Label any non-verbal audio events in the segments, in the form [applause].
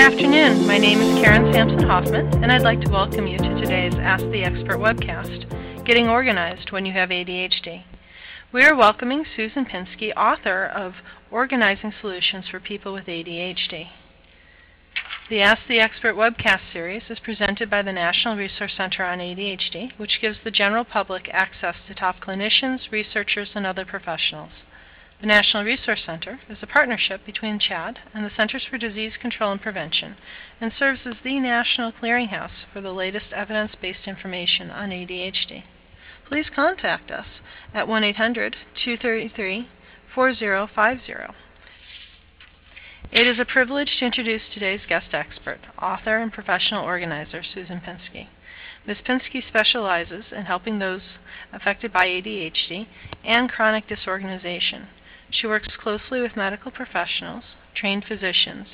afternoon. My name is Karen Sampson Hoffman, and I'd like to welcome you to today's Ask the Expert webcast Getting Organized When You Have ADHD. We are welcoming Susan Pinsky, author of Organizing Solutions for People with ADHD. The Ask the Expert webcast series is presented by the National Resource Center on ADHD, which gives the general public access to top clinicians, researchers, and other professionals. The National Resource Center is a partnership between CHADD and the Centers for Disease Control and Prevention and serves as the national clearinghouse for the latest evidence based information on ADHD. Please contact us at 1 800 233 4050. It is a privilege to introduce today's guest expert, author and professional organizer Susan Pinsky. Ms. Pinsky specializes in helping those affected by ADHD and chronic disorganization. She works closely with medical professionals, trained physicians,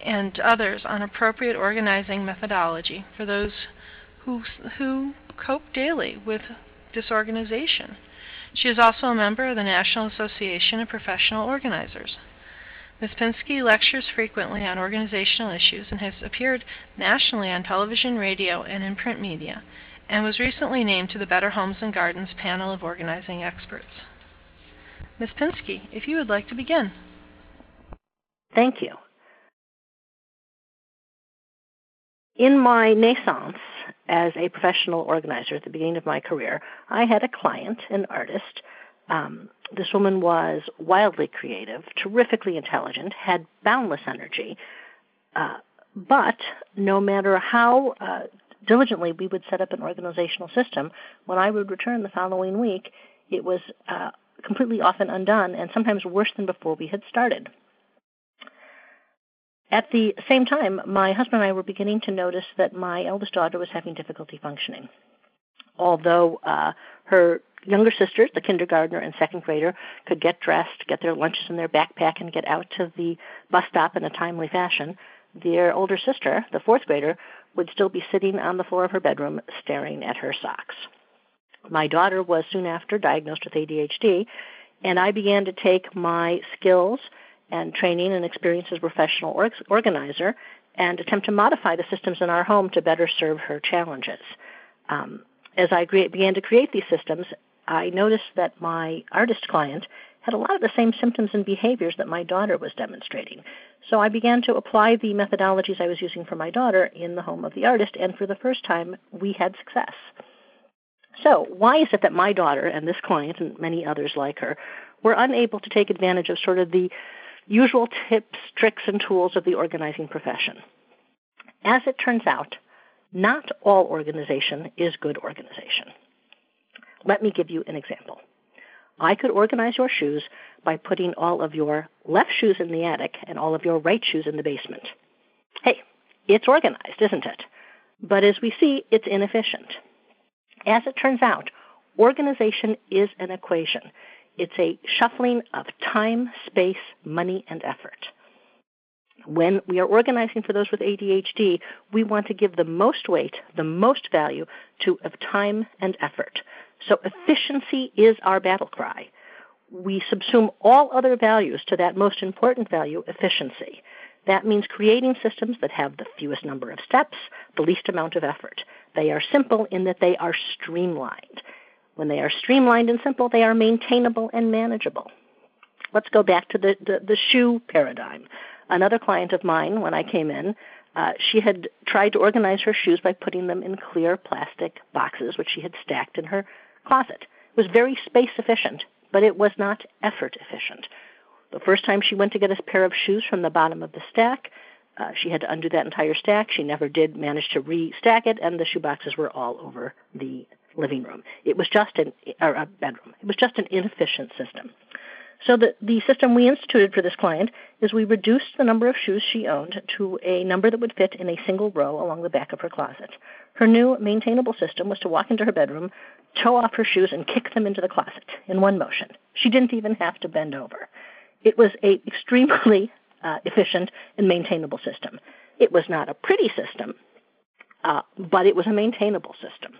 and others on appropriate organizing methodology for those who, who cope daily with disorganization. She is also a member of the National Association of Professional Organizers. Ms. Pinsky lectures frequently on organizational issues and has appeared nationally on television, radio, and in print media, and was recently named to the Better Homes and Gardens panel of organizing experts. Ms. Pinsky, if you would like to begin. Thank you. In my naissance as a professional organizer at the beginning of my career, I had a client, an artist, um, this woman was wildly creative, terrifically intelligent, had boundless energy. Uh, but no matter how uh, diligently we would set up an organizational system, when I would return the following week, it was uh, completely off and undone, and sometimes worse than before we had started. At the same time, my husband and I were beginning to notice that my eldest daughter was having difficulty functioning. Although uh, her younger sisters, the kindergartner and second grader, could get dressed, get their lunches in their backpack, and get out to the bus stop in a timely fashion. Their older sister, the fourth grader, would still be sitting on the floor of her bedroom staring at her socks. My daughter was soon after diagnosed with ADHD, and I began to take my skills and training and experience as a professional organizer and attempt to modify the systems in our home to better serve her challenges. Um, as I began to create these systems, I noticed that my artist client had a lot of the same symptoms and behaviors that my daughter was demonstrating. So I began to apply the methodologies I was using for my daughter in the home of the artist, and for the first time, we had success. So, why is it that my daughter and this client and many others like her were unable to take advantage of sort of the usual tips, tricks, and tools of the organizing profession? As it turns out, not all organization is good organization. Let me give you an example. I could organize your shoes by putting all of your left shoes in the attic and all of your right shoes in the basement. Hey, it's organized, isn't it? But as we see, it's inefficient. As it turns out, organization is an equation. It's a shuffling of time, space, money, and effort. When we are organizing for those with ADHD, we want to give the most weight, the most value to of time and effort. So efficiency is our battle cry. We subsume all other values to that most important value, efficiency. That means creating systems that have the fewest number of steps, the least amount of effort. They are simple in that they are streamlined. When they are streamlined and simple, they are maintainable and manageable. Let's go back to the, the, the shoe paradigm. Another client of mine, when I came in, uh, she had tried to organize her shoes by putting them in clear plastic boxes, which she had stacked in her closet. It was very space efficient, but it was not effort efficient. The first time she went to get a pair of shoes from the bottom of the stack, uh, she had to undo that entire stack. She never did manage to restack it, and the shoe boxes were all over the living room. It was just an or a bedroom. It was just an inefficient system. So the, the system we instituted for this client is we reduced the number of shoes she owned to a number that would fit in a single row along the back of her closet. Her new maintainable system was to walk into her bedroom, toe off her shoes, and kick them into the closet in one motion. She didn't even have to bend over. It was a extremely uh, efficient and maintainable system. It was not a pretty system, uh, but it was a maintainable system.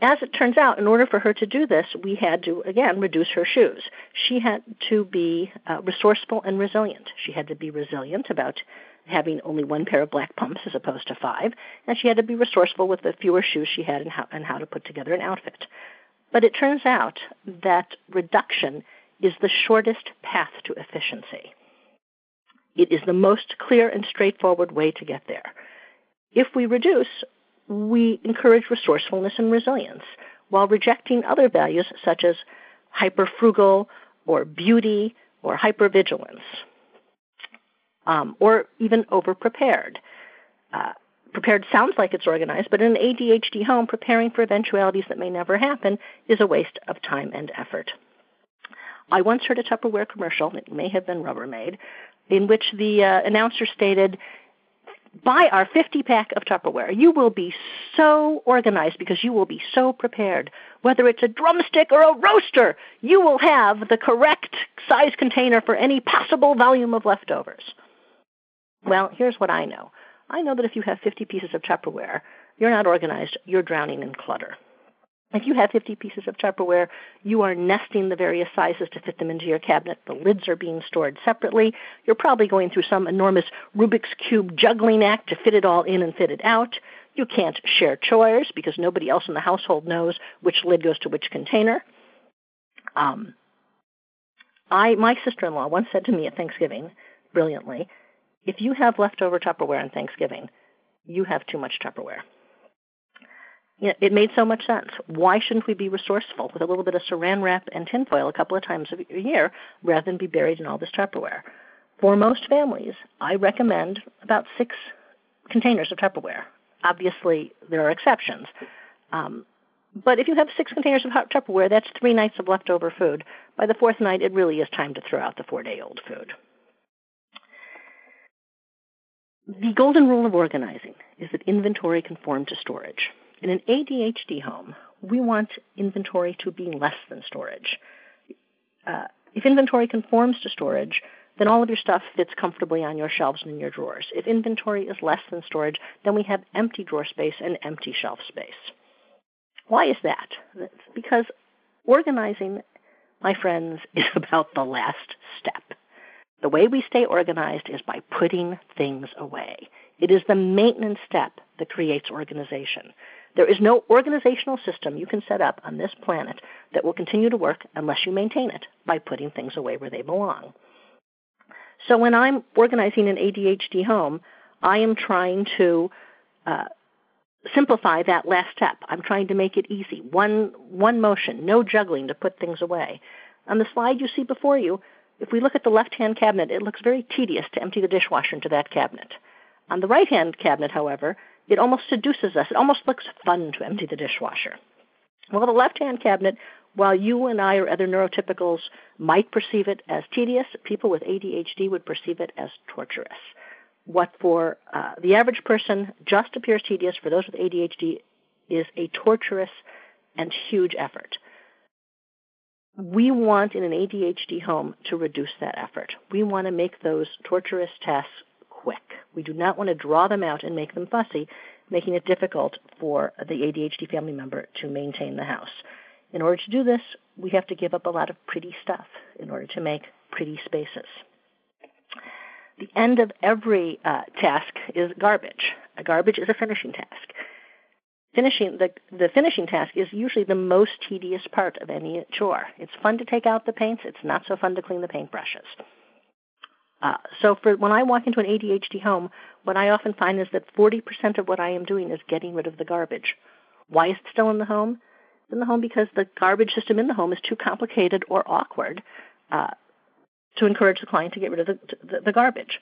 As it turns out, in order for her to do this, we had to, again, reduce her shoes. She had to be uh, resourceful and resilient. She had to be resilient about having only one pair of black pumps as opposed to five, and she had to be resourceful with the fewer shoes she had and how, and how to put together an outfit. But it turns out that reduction is the shortest path to efficiency. It is the most clear and straightforward way to get there. If we reduce, we encourage resourcefulness and resilience while rejecting other values such as hyperfrugal or beauty or hypervigilance um, or even overprepared. Uh, prepared sounds like it's organized, but in an ADHD home, preparing for eventualities that may never happen is a waste of time and effort. I once heard a Tupperware commercial, it may have been Rubbermaid, in which the uh, announcer stated, Buy our 50 pack of Tupperware. You will be so organized because you will be so prepared. Whether it's a drumstick or a roaster, you will have the correct size container for any possible volume of leftovers. Well, here's what I know I know that if you have 50 pieces of Tupperware, you're not organized, you're drowning in clutter. If you have 50 pieces of Tupperware, you are nesting the various sizes to fit them into your cabinet. The lids are being stored separately. You're probably going through some enormous Rubik's Cube juggling act to fit it all in and fit it out. You can't share chores because nobody else in the household knows which lid goes to which container. Um, I, my sister-in-law once said to me at Thanksgiving, brilliantly, if you have leftover Tupperware on Thanksgiving, you have too much Tupperware. You know, it made so much sense. Why shouldn't we be resourceful with a little bit of saran wrap and tinfoil a couple of times a year rather than be buried in all this Tupperware? For most families, I recommend about six containers of Tupperware. Obviously, there are exceptions. Um, but if you have six containers of Tupperware, that's three nights of leftover food. By the fourth night, it really is time to throw out the four day old food. The golden rule of organizing is that inventory conform to storage. In an ADHD home, we want inventory to be less than storage. Uh, if inventory conforms to storage, then all of your stuff fits comfortably on your shelves and in your drawers. If inventory is less than storage, then we have empty drawer space and empty shelf space. Why is that? Because organizing, my friends, [laughs] is about the last step. The way we stay organized is by putting things away. It is the maintenance step that creates organization. There is no organizational system you can set up on this planet that will continue to work unless you maintain it by putting things away where they belong. So when I'm organizing an ADHD home, I am trying to uh, simplify that last step. I'm trying to make it easy. One one motion, no juggling to put things away. On the slide you see before you, if we look at the left-hand cabinet, it looks very tedious to empty the dishwasher into that cabinet. On the right-hand cabinet, however, it almost seduces us. It almost looks fun to empty the dishwasher. Well, the left-hand cabinet, while you and I or other neurotypicals might perceive it as tedious, people with ADHD would perceive it as torturous. What for uh, the average person just appears tedious, for those with ADHD is a torturous and huge effort we want in an ADHD home to reduce that effort. We want to make those torturous tasks quick. We do not want to draw them out and make them fussy, making it difficult for the ADHD family member to maintain the house. In order to do this, we have to give up a lot of pretty stuff in order to make pretty spaces. The end of every uh, task is garbage. A garbage is a finishing task finishing the the finishing task is usually the most tedious part of any chore. It's fun to take out the paints. It's not so fun to clean the paintbrushes. Uh, so for when I walk into an ADHD home, what I often find is that 40% of what I am doing is getting rid of the garbage. Why is it still in the home? It's in the home because the garbage system in the home is too complicated or awkward uh, to encourage the client to get rid of the, the, the garbage.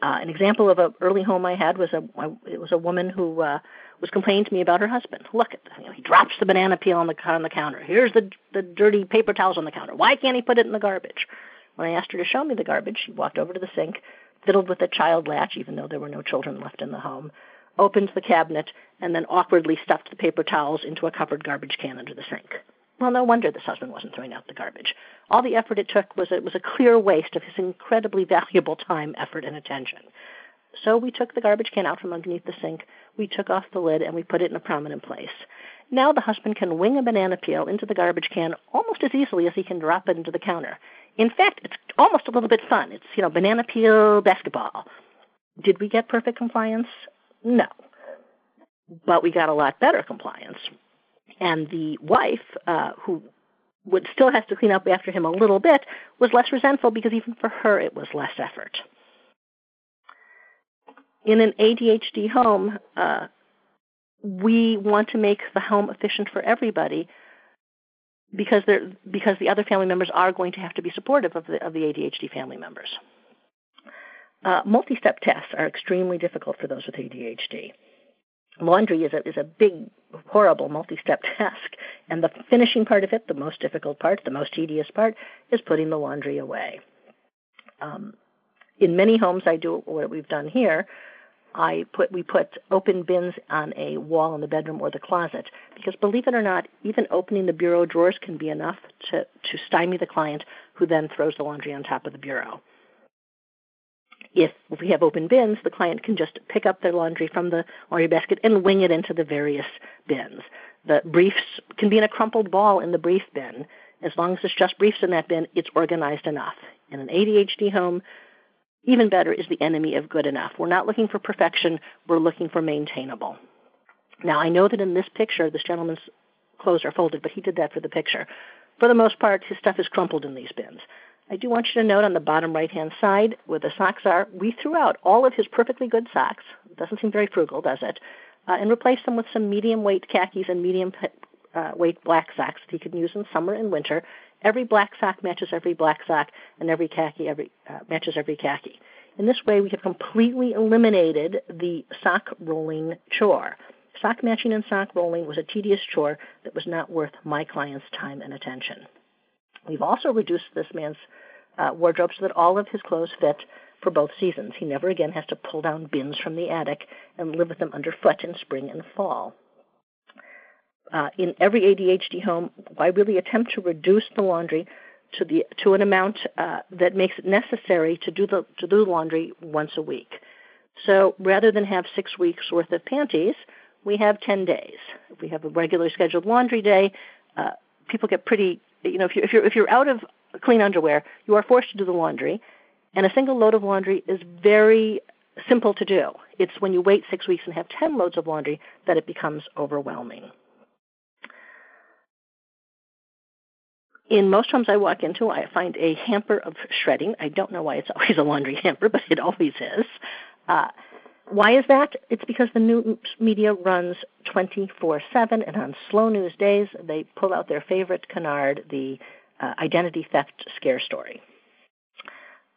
Uh, an example of an early home I had was a it was a woman who uh, was complaining to me about her husband. Look at you know, he drops the banana peel on the on the counter. Here's the the dirty paper towels on the counter. Why can't he put it in the garbage? When I asked her to show me the garbage, she walked over to the sink, fiddled with the child latch, even though there were no children left in the home, opened the cabinet, and then awkwardly stuffed the paper towels into a covered garbage can under the sink. Well, no wonder this husband wasn't throwing out the garbage. All the effort it took was it was a clear waste of his incredibly valuable time, effort, and attention. So we took the garbage can out from underneath the sink, we took off the lid, and we put it in a prominent place. Now the husband can wing a banana peel into the garbage can almost as easily as he can drop it into the counter. In fact, it's almost a little bit fun. It's, you know, banana peel basketball. Did we get perfect compliance? No. But we got a lot better compliance. And the wife, uh, who would still has to clean up after him a little bit, was less resentful because even for her it was less effort. In an ADHD home, uh, we want to make the home efficient for everybody because they're because the other family members are going to have to be supportive of the of the ADHD family members. Uh, multi-step tests are extremely difficult for those with ADHD. Laundry is a is a big, horrible multi-step [laughs] task, and the finishing part of it, the most difficult part, the most tedious part, is putting the laundry away. Um, in many homes, I do what we've done here. I put we put open bins on a wall in the bedroom or the closet because believe it or not, even opening the bureau drawers can be enough to to stymie the client who then throws the laundry on top of the bureau. If we have open bins, the client can just pick up their laundry from the laundry basket and wing it into the various bins. The briefs can be in a crumpled ball in the brief bin. As long as it's just briefs in that bin, it's organized enough. In an ADHD home, even better is the enemy of good enough. We're not looking for perfection, we're looking for maintainable. Now, I know that in this picture, this gentleman's clothes are folded, but he did that for the picture. For the most part, his stuff is crumpled in these bins. I do want you to note on the bottom right hand side where the socks are, we threw out all of his perfectly good socks. Doesn't seem very frugal, does it? Uh, and replaced them with some medium weight khakis and medium uh, weight black socks that he could use in summer and winter Every black sock matches every black sock, and every khaki every, uh, matches every khaki. In this way, we have completely eliminated the sock rolling chore. Sock matching and sock rolling was a tedious chore that was not worth my client's time and attention. We've also reduced this man's uh, wardrobe so that all of his clothes fit for both seasons. He never again has to pull down bins from the attic and live with them underfoot in spring and fall uh, in every ADHD home, I really attempt to reduce the laundry to the to an amount uh, that makes it necessary to do the to do the laundry once a week. So rather than have six weeks worth of panties, we have ten days. If we have a regular scheduled laundry day, uh, people get pretty. You know, if you're if you're if you're out of clean underwear, you are forced to do the laundry, and a single load of laundry is very simple to do. It's when you wait six weeks and have ten loads of laundry that it becomes overwhelming. In most homes I walk into, I find a hamper of shredding. I don't know why it's [laughs] always a laundry hamper, but it always is. Uh, why is that? It's because the news media runs 24 7, and on slow news days, they pull out their favorite canard, the uh, identity theft scare story.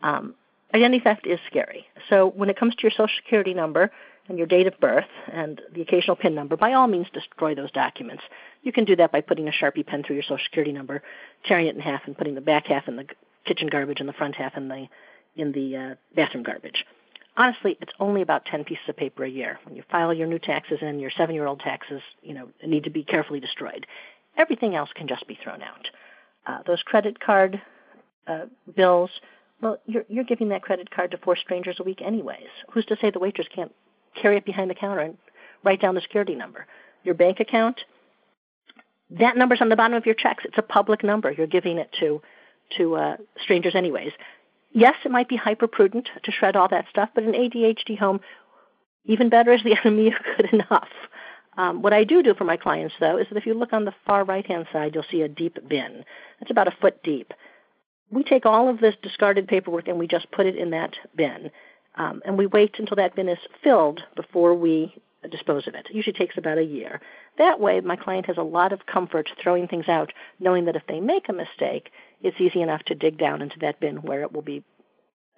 Um, identity theft is scary. So when it comes to your social security number, and your date of birth and the occasional PIN number, by all means destroy those documents. You can do that by putting a Sharpie pen through your Social Security number, tearing it in half, and putting the back half in the kitchen garbage and the front half in the in the uh, bathroom garbage. Honestly, it's only about 10 pieces of paper a year. When you file your new taxes and your seven-year-old taxes, you know, need to be carefully destroyed. Everything else can just be thrown out. Uh, those credit card uh, bills, well, you're, you're giving that credit card to four strangers a week anyways. Who's to say the waitress can't carry it behind the counter and write down the security number. Your bank account, that number's on the bottom of your checks. It's a public number. You're giving it to to uh, strangers anyways. Yes, it might be hyper prudent to shred all that stuff, but an ADHD home, even better is the [laughs] enemy of good enough. Um, what I do do for my clients, though, is that if you look on the far right hand side, you'll see a deep bin. It's about a foot deep. We take all of this discarded paperwork and we just put it in that bin. Um, and we wait until that bin is filled before we dispose of it. It usually takes about a year. That way, my client has a lot of comfort throwing things out, knowing that if they make a mistake, it's easy enough to dig down into that bin where it will be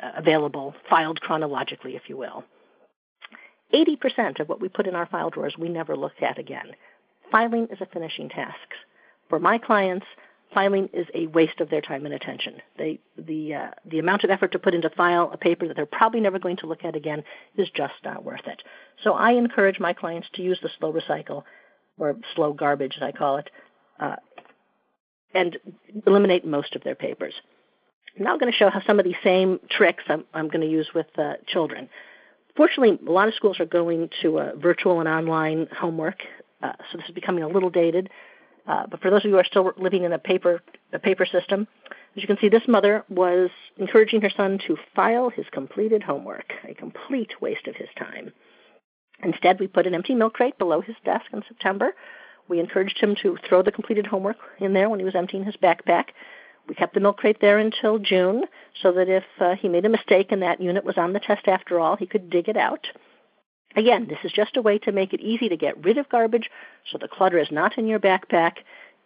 uh, available, filed chronologically, if you will. 80% of what we put in our file drawers we never look at again. Filing is a finishing task. For my clients, filing is a waste of their time and attention. They, the, uh, the amount of effort to put into file a paper that they're probably never going to look at again is just not worth it. So I encourage my clients to use the slow recycle, or slow garbage as I call it, uh, and eliminate most of their papers. I'm now going to show how some of these same tricks I'm, I'm going to use with uh, children. Fortunately, a lot of schools are going to uh, virtual and online homework, uh, so this is becoming a little dated. Uh, but for those of you who are still living in a paper a paper system, As you can see, this mother was encouraging her son to file his completed homework, a complete waste of his time. Instead, we put an empty milk crate below his desk in September. We encouraged him to throw the completed homework in there when he was emptying his backpack. We kept the milk crate there until June so that if uh, he made a mistake and that unit was on the test after all, he could dig it out. Again, this is just a way to make it easy to get rid of garbage so the clutter is not in your backpack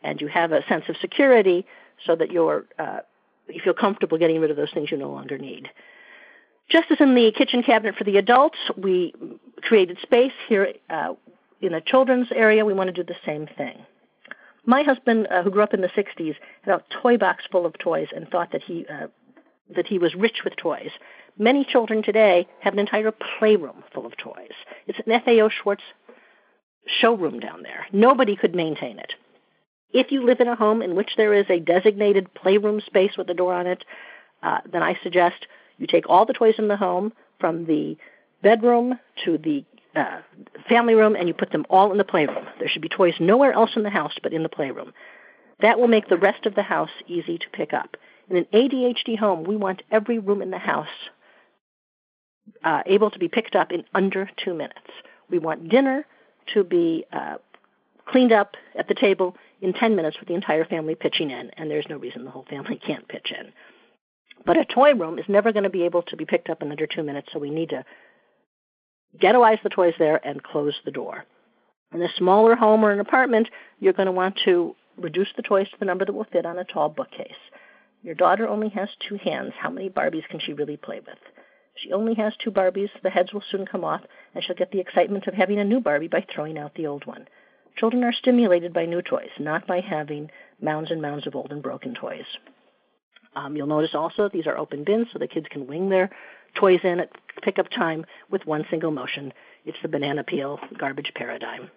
and you have a sense of security so that you're, uh, you feel comfortable getting rid of those things you no longer need. Just as in the kitchen cabinet for the adults, we created space here uh, in the children's area. We want to do the same thing. My husband, uh, who grew up in the 60s, had a toy box full of toys and thought that he uh, that he was rich with toys. Many children today have an entire playroom full of toys. It's an FAO Schwarz showroom down there. Nobody could maintain it. If you live in a home in which there is a designated playroom space with a door on it, uh, then I suggest you take all the toys in the home from the bedroom to the uh, family room and you put them all in the playroom. There should be toys nowhere else in the house but in the playroom. That will make the rest of the house easy to pick up. In an ADHD home, we want every room in the house uh, able to be picked up in under two minutes. We want dinner to be uh, cleaned up at the table in 10 minutes with the entire family pitching in, and there's no reason the whole family [laughs] can't pitch in. But a toy room is never going to be able to be picked up in under two minutes, so we need to ghettoize the toys there and close the door. In a smaller home or an apartment, you're going to want to reduce the toys to the number that will fit on a tall bookcase. Your daughter only has two hands. How many Barbies can she really play with? She only has two Barbies. The heads will soon come off, and she'll get the excitement of having a new Barbie by throwing out the old one. Children are stimulated by new toys, not by having mounds and mounds of old and broken toys. Um, you'll notice also these are open bins so the kids can wing their toys in at pickup time with one single motion. It's the banana peel garbage paradigm.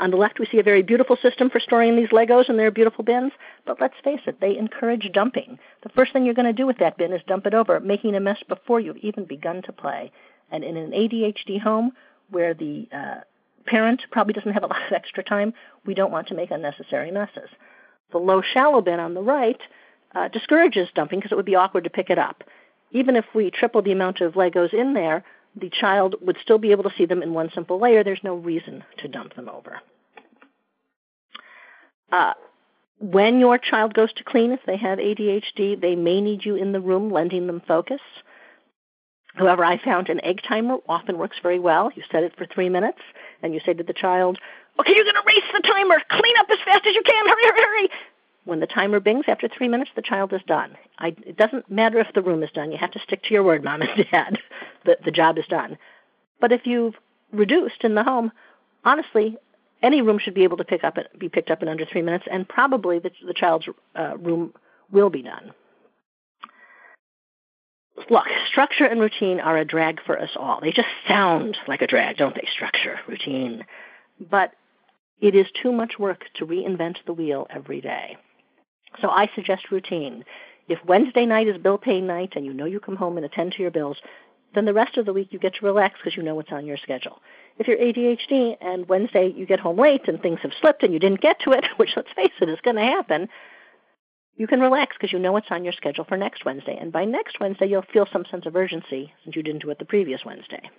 On the left, we see a very beautiful system for storing these Legos in their beautiful bins, but let's face it, they encourage dumping. The first thing you're going to do with that bin is dump it over, making a mess before you've even begun to play. And in an ADHD home where the uh, parent probably doesn't have a [laughs] lot of extra time, we don't want to make unnecessary messes. The low shallow bin on the right uh, discourages dumping because it would be awkward to pick it up. Even if we triple the amount of Legos in there, the child would still be able to see them in one simple layer. There's no reason to dump them over. Uh, when your child goes to clean, if they have ADHD, they may need you in the room lending them focus. However, I found an egg timer often works very well. You set it for three minutes, and you say to the child, Okay, you're going to race the timer. Clean up as fast as you can. Hurry, hurry, hurry. When the timer bings after three minutes, the child is done. I, it doesn't matter if the room is done. You have to stick to your word, mom and dad. [laughs] the, the job is done. But if you've reduced in the home, honestly, any room should be able to pick up be picked up in under three minutes, and probably the, the child's uh, room will be done. Look, structure and routine are a drag for us all. They just sound like a drag, don't they? Structure, routine. But it is too much work to reinvent the wheel every day. So I suggest routine. If Wednesday night is bill pay night and you know you come home and attend to your bills, then the rest of the week you get to relax because you know what's on your schedule. If you're ADHD and Wednesday you get home late and things have slipped and you didn't get to it, [laughs] which let's face it is going to happen, you can relax because you know what's on your schedule for next Wednesday. And by next Wednesday, you'll feel some sense of urgency since you didn't do it the previous Wednesday.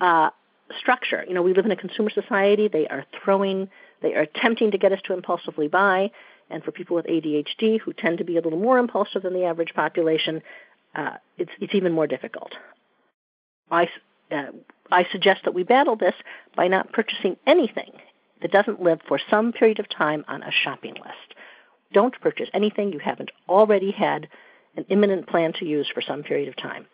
Uh, structure. You know, we live in a consumer society. They are throwing, they are attempting to get us to impulsively buy. And for people with ADHD who tend to be a little more impulsive than the average population, uh, it's, it's even more difficult. I, uh, I suggest that we battle this by not purchasing anything that doesn't live for some period of time on a shopping list. Don't purchase anything you haven't already had an imminent plan to use for some period of time.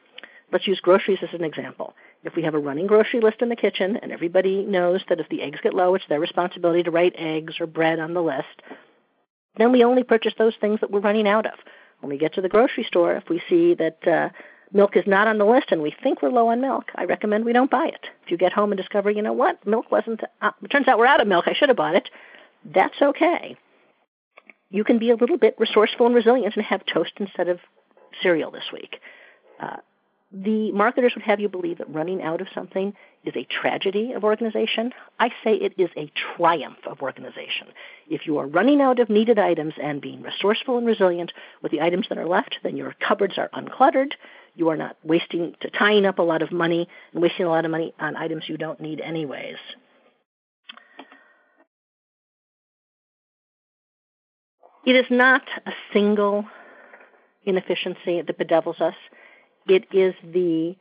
Let's use groceries as an example. If we have a running grocery list in the kitchen and everybody knows that if the eggs get low, it's their responsibility to write eggs or bread on the list, then we only purchase those things that we're running out of. When we get to the grocery store, if we see that uh, milk is not on the list and we think we're low on milk, I recommend we don't buy it. If you get home and discover, you know what, milk wasn't, uh, it turns out we're out of milk, I should have bought it, that's okay. You can be a little bit resourceful and resilient and have toast instead of cereal this week. Uh, the marketers would have you believe that running out of something is a tragedy of organization. I say it is a triumph of organization. If you are running out of needed items and being resourceful and resilient with the items that are left, then your cupboards are uncluttered. You are not wasting to tying up a lot of money and wasting a lot of money on items you don't need anyways. It is not a single inefficiency that bedevils us. It is the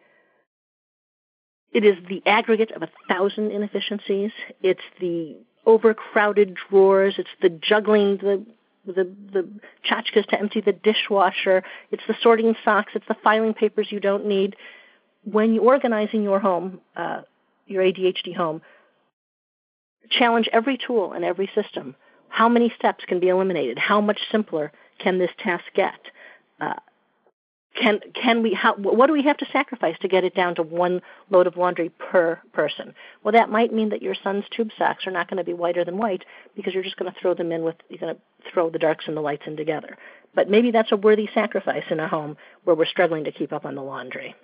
it is the aggregate of a thousand inefficiencies. It's the overcrowded drawers. It's the juggling the the the tchotchkes to empty the dishwasher. It's the sorting socks. It's the filing papers you don't need. When you're organizing your home, uh, your ADHD home, challenge every tool and every system. How many steps can be eliminated? How much simpler can this task get? Uh, can can we how what do we have to sacrifice to get it down to one load of laundry per person well that might mean that your son's tube socks are not going to be whiter than white because you're just going to throw them in with you're going to throw the darks and the lights in together but maybe that's a worthy sacrifice in a home where we're struggling to keep up on the laundry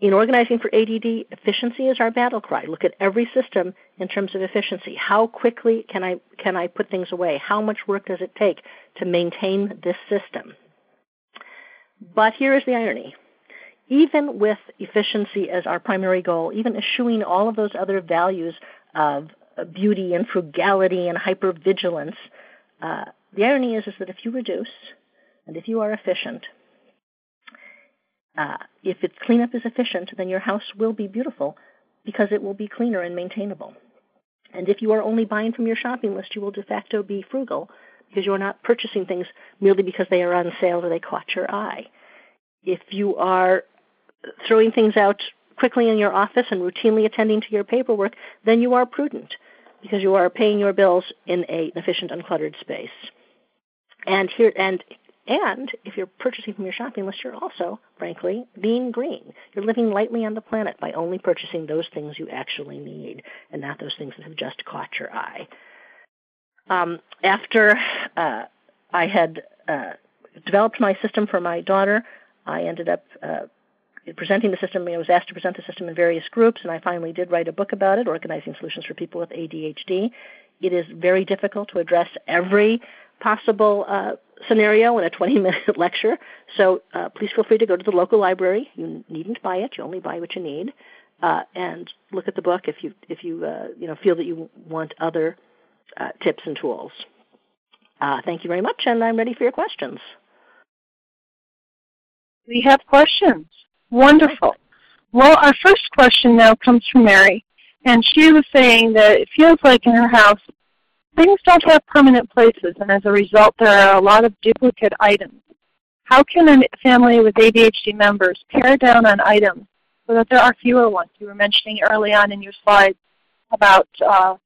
in organizing for ADD, efficiency is our battle cry. Look at every system in terms of efficiency. How quickly can I can I put things away? How much work does it take to maintain this system? But here is the irony. Even with efficiency as our primary goal, even eschewing all of those other values of beauty and frugality and hypervigilance, uh, the irony is, is that if you reduce and if you are efficient, uh, if its cleanup is efficient, then your house will be beautiful because it will be cleaner and maintainable. And if you are only buying from your shopping list, you will de facto be frugal because you're not purchasing things merely because they are on sale or they caught your eye. If you are throwing things out quickly in your office and routinely attending to your paperwork, then you are prudent because you are paying your bills in a, an efficient, uncluttered space. And here, and and if you're purchasing from your shopping list, you're also, frankly, being green. You're living lightly on the planet by only purchasing those things you actually need and not those things that have just caught your eye. Um, after uh, I had uh, developed my system for my daughter, I ended up uh, presenting the system. I was asked to present the system in various groups, and I finally did write a book about it, Organizing Solutions for People with ADHD. It is very difficult to address every possible uh, scenario in a 20 minute [laughs] lecture. So uh, please feel free to go to the local library. You needn't buy it. You only buy what you need. Uh, and look at the book if you if you uh, you know feel that you want other uh, tips and tools. Uh, thank you very much, and I'm ready for your questions. We have questions. Wonderful. Well, our first question now comes from Mary, and she was saying that it feels like in her house things don't have permanent places, and as a result, there are a lot of duplicate items. How can a family with ADHD members pare down on items so that there are fewer ones? You were mentioning early on in your slides about uh,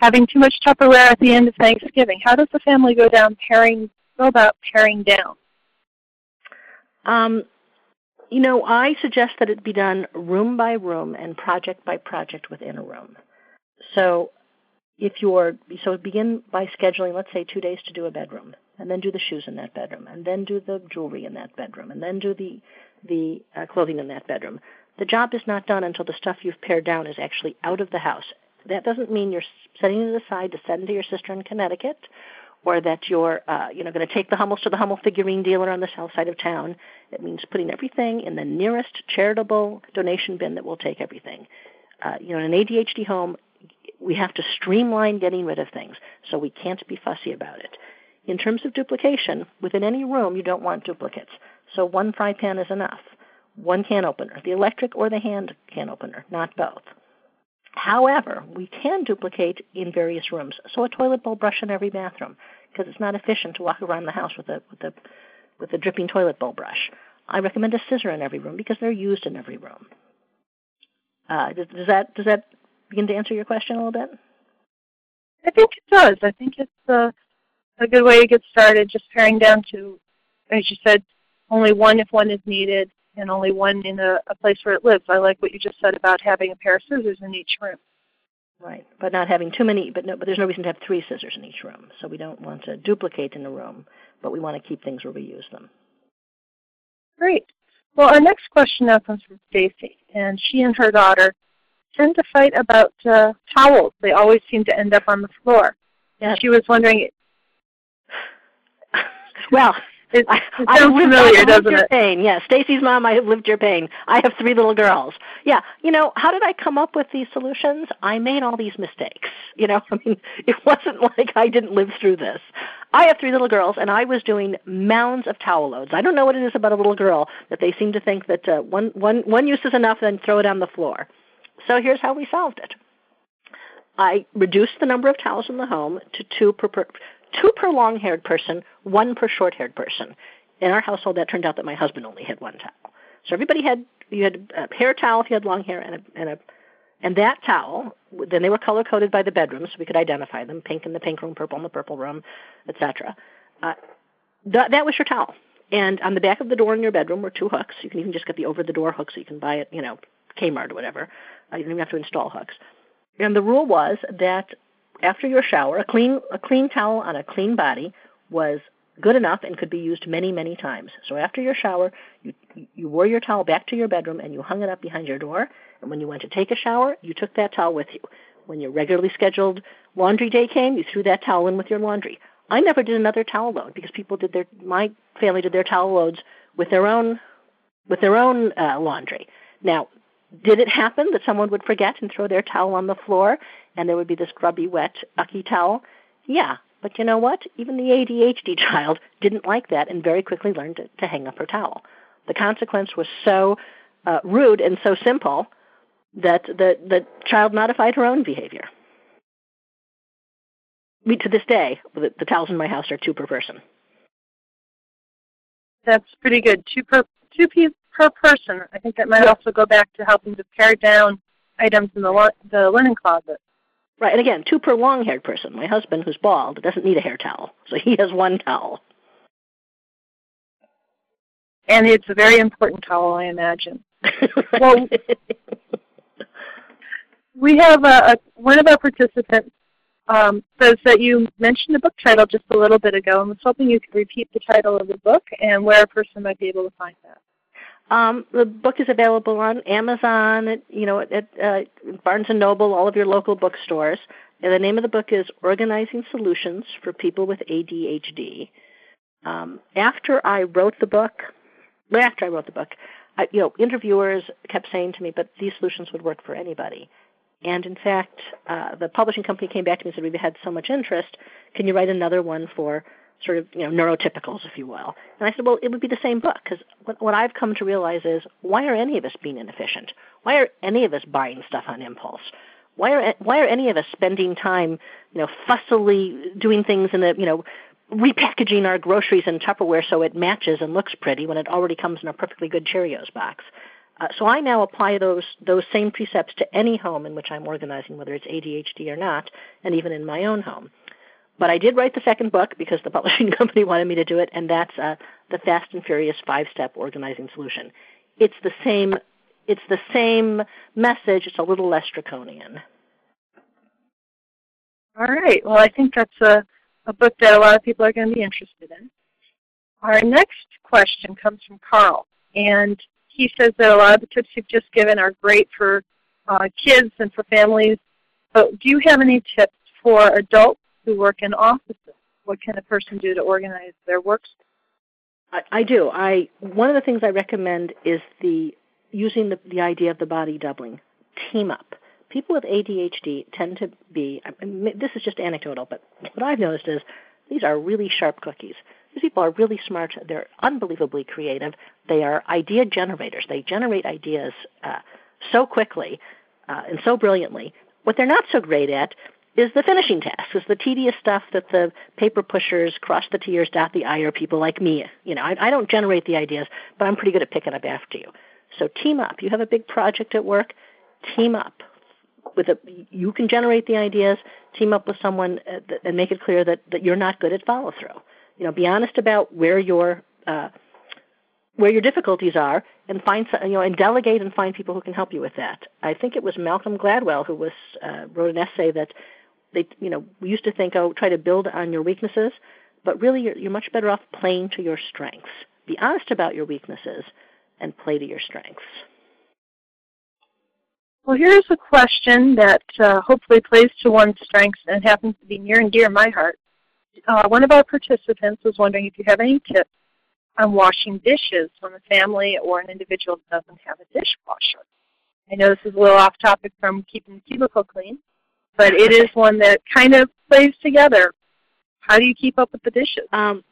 having too much Tupperware at the end of Thanksgiving. How does the family go down paring go about paring down? Um, you know, I suggest that it be done room by room and project by project within a room. So if you're so begin by scheduling let's say two days to do a bedroom and then do the shoes in that bedroom and then do the jewelry in that bedroom and then do the the uh, clothing in that bedroom the job is not done until the stuff you've pared down is actually out of the house that doesn't mean you're setting it aside to send to your sister in connecticut or that you're uh, you know going to take the hummels to the hummel figurine dealer on the south side of town it means putting everything in the nearest charitable donation bin that will take everything uh, you know in an adhd home we have to streamline getting rid of things, so we can't be fussy about it. In terms of duplication, within any room you don't want duplicates, so one fry pan is enough. One can opener, the electric or the hand can opener, not both. However, we can duplicate in various rooms, so a toilet bowl brush in every bathroom, because it's not efficient to walk around the house with a with a with a dripping toilet bowl brush. I recommend a scissor in every room because they're used in every room. Uh, does, does that does that begin to answer your question a little bit? I think it does. I think it's a, a good way to get started, just paring down to, as you said, only one if one is needed and only one in a, a place where it lives. I like what you just said about having a pair of scissors in each room. Right, but not having too many. But no, but there's no reason to have three scissors in each room. So we don't want to duplicate in a room, but we want to keep things where we use them. Great. Well, our next question now comes from Stacy, and she and her daughter tend to fight about uh, towels. They always seem to end up on the floor. And she was wondering. well, it, I, I sounds lived, familiar, I have lived doesn't your it? pain. Yeah, Stacy's mom. I have lived your pain. I have three little girls. Yeah, you know, how did I come up with these solutions? I made all these mistakes. You know, [laughs] I mean, it wasn't like I didn't live through this. I have three little girls, and I was doing mounds of towel loads. I don't know what it is about a little girl that they seem to think that uh, one one one use is enough, then throw it on the floor. So here's how we solved it. I reduced the number of towels in the home to two per, per two per long-haired person, one per short-haired person in our household, that turned out that my husband only had one towel. So everybody had you had a hair towel if you had long hair, and a and a and that towel. Then they were color coded by the bedrooms, so we could identify them: pink in the pink room, purple in the purple room, etc. Uh, that that was your towel. And on the back of the door in your bedroom were two hooks. You can even just get the over the door hooks. so you can buy it, you know, Kmart or whatever. Uh, you don't even have to install hooks. And the rule was that after your shower, a clean a clean towel on a clean body was good enough and could be used many, many times. So after your shower, you you wore your towel back to your bedroom and you hung it up behind your door. And when you went to take a shower, you took that towel with you. When your regularly scheduled laundry day came, you threw that towel in with your laundry. I never did another towel load because people did their my family did their towel loads with their own with their own uh, laundry. Now, did it happen that someone would forget and throw their towel on the floor and there would be this grubby, wet, ucky towel? Yeah, but you know what? Even the ADHD [laughs] child didn't like that and very quickly learned to, to hang up her towel. The consequence was so uh, rude and so simple that the, the child modified her own behavior. We, to this day, the, the towels in my house are two per person. That's pretty good. Two per two pe- per person. I think that might also go back to helping to pare down items in the the linen closet. Right, and again, two per long haired person. My husband, who's bald, doesn't need a hair towel, so he has one towel. And it's a very important towel, I imagine. [laughs] well, we have a, a, one of our participants um, says that you mentioned the book title just a little bit ago and was hoping you could repeat the title of the book and where a person might be able to find that. Um, the book is available on Amazon, at, you know, at, at uh, Barnes and Noble, all of your local bookstores. And the name of the book is Organizing Solutions for People with ADHD. Um, after I wrote the book, after I wrote the book, I, you know, interviewers kept saying to me, "But these solutions would work for anybody." And in fact, uh, the publishing company came back to me and said, "We've had so much interest. Can you write another one for sort of you know neurotypicals, if you will. And I said, well, it would be the same book because what, what I've come to realize is why are any of us being inefficient? Why are any of us buying stuff on impulse? Why are why are any of us spending time you know fussily doing things in the you know repackaging our groceries in Tupperware so it matches and looks pretty when it already comes in a perfectly good Cheerios box? Uh, so I now apply those those same precepts to any home in which I'm organizing, whether it's ADHD or not, and even in my own home. But I did write the second book because the [laughs] publishing company wanted me to do it, and that's uh, the Fast and Furious Five-Step Organizing Solution. It's the same. It's the same message. It's a little less draconian. All right. Well, I think that's a, a book that a lot of people are going to be interested in. Our next question comes from Carl, and he says that a lot of the tips you've just given are great for uh, kids and for families. But do you have any tips for adults who work in offices? What can a person do to organize their workspace? I, I do. I one of the things I recommend is the using the, the idea of the body doubling. Team up. People with ADHD tend to be. This is just anecdotal, but what I've noticed is these are really sharp cookies. These people are really smart. They're unbelievably creative. They are idea generators. They generate ideas uh, so quickly uh, and so brilliantly. What they're not so great at is the finishing task, is the tedious stuff that the paper pushers, cross the T's, dot the I, or people like me. You know, I, I don't generate the ideas, but I'm pretty good at picking up after you. So team up. You have a big project at work, team up. With a, you can generate the ideas. Team up with someone uh, and make it clear that, that you're not good at follow through. You know, be honest about where your uh, where your difficulties are, and find you know and delegate and find people who can help you with that. I think it was Malcolm Gladwell who was uh, wrote an essay that they you know we used to think oh try to build on your weaknesses but really you're, you're much better off playing to your strengths be honest about your weaknesses and play to your strengths. Well, here's a question that uh, hopefully plays to one's strengths and happens to be near and dear my heart. Uh, one of our participants was wondering if you have any tips on washing dishes when a family or an individual doesn't have a dishwasher. I know this is a little off topic from keeping the cubicle clean, but it is one that kind of plays together. How do you keep up with the dishes? Um,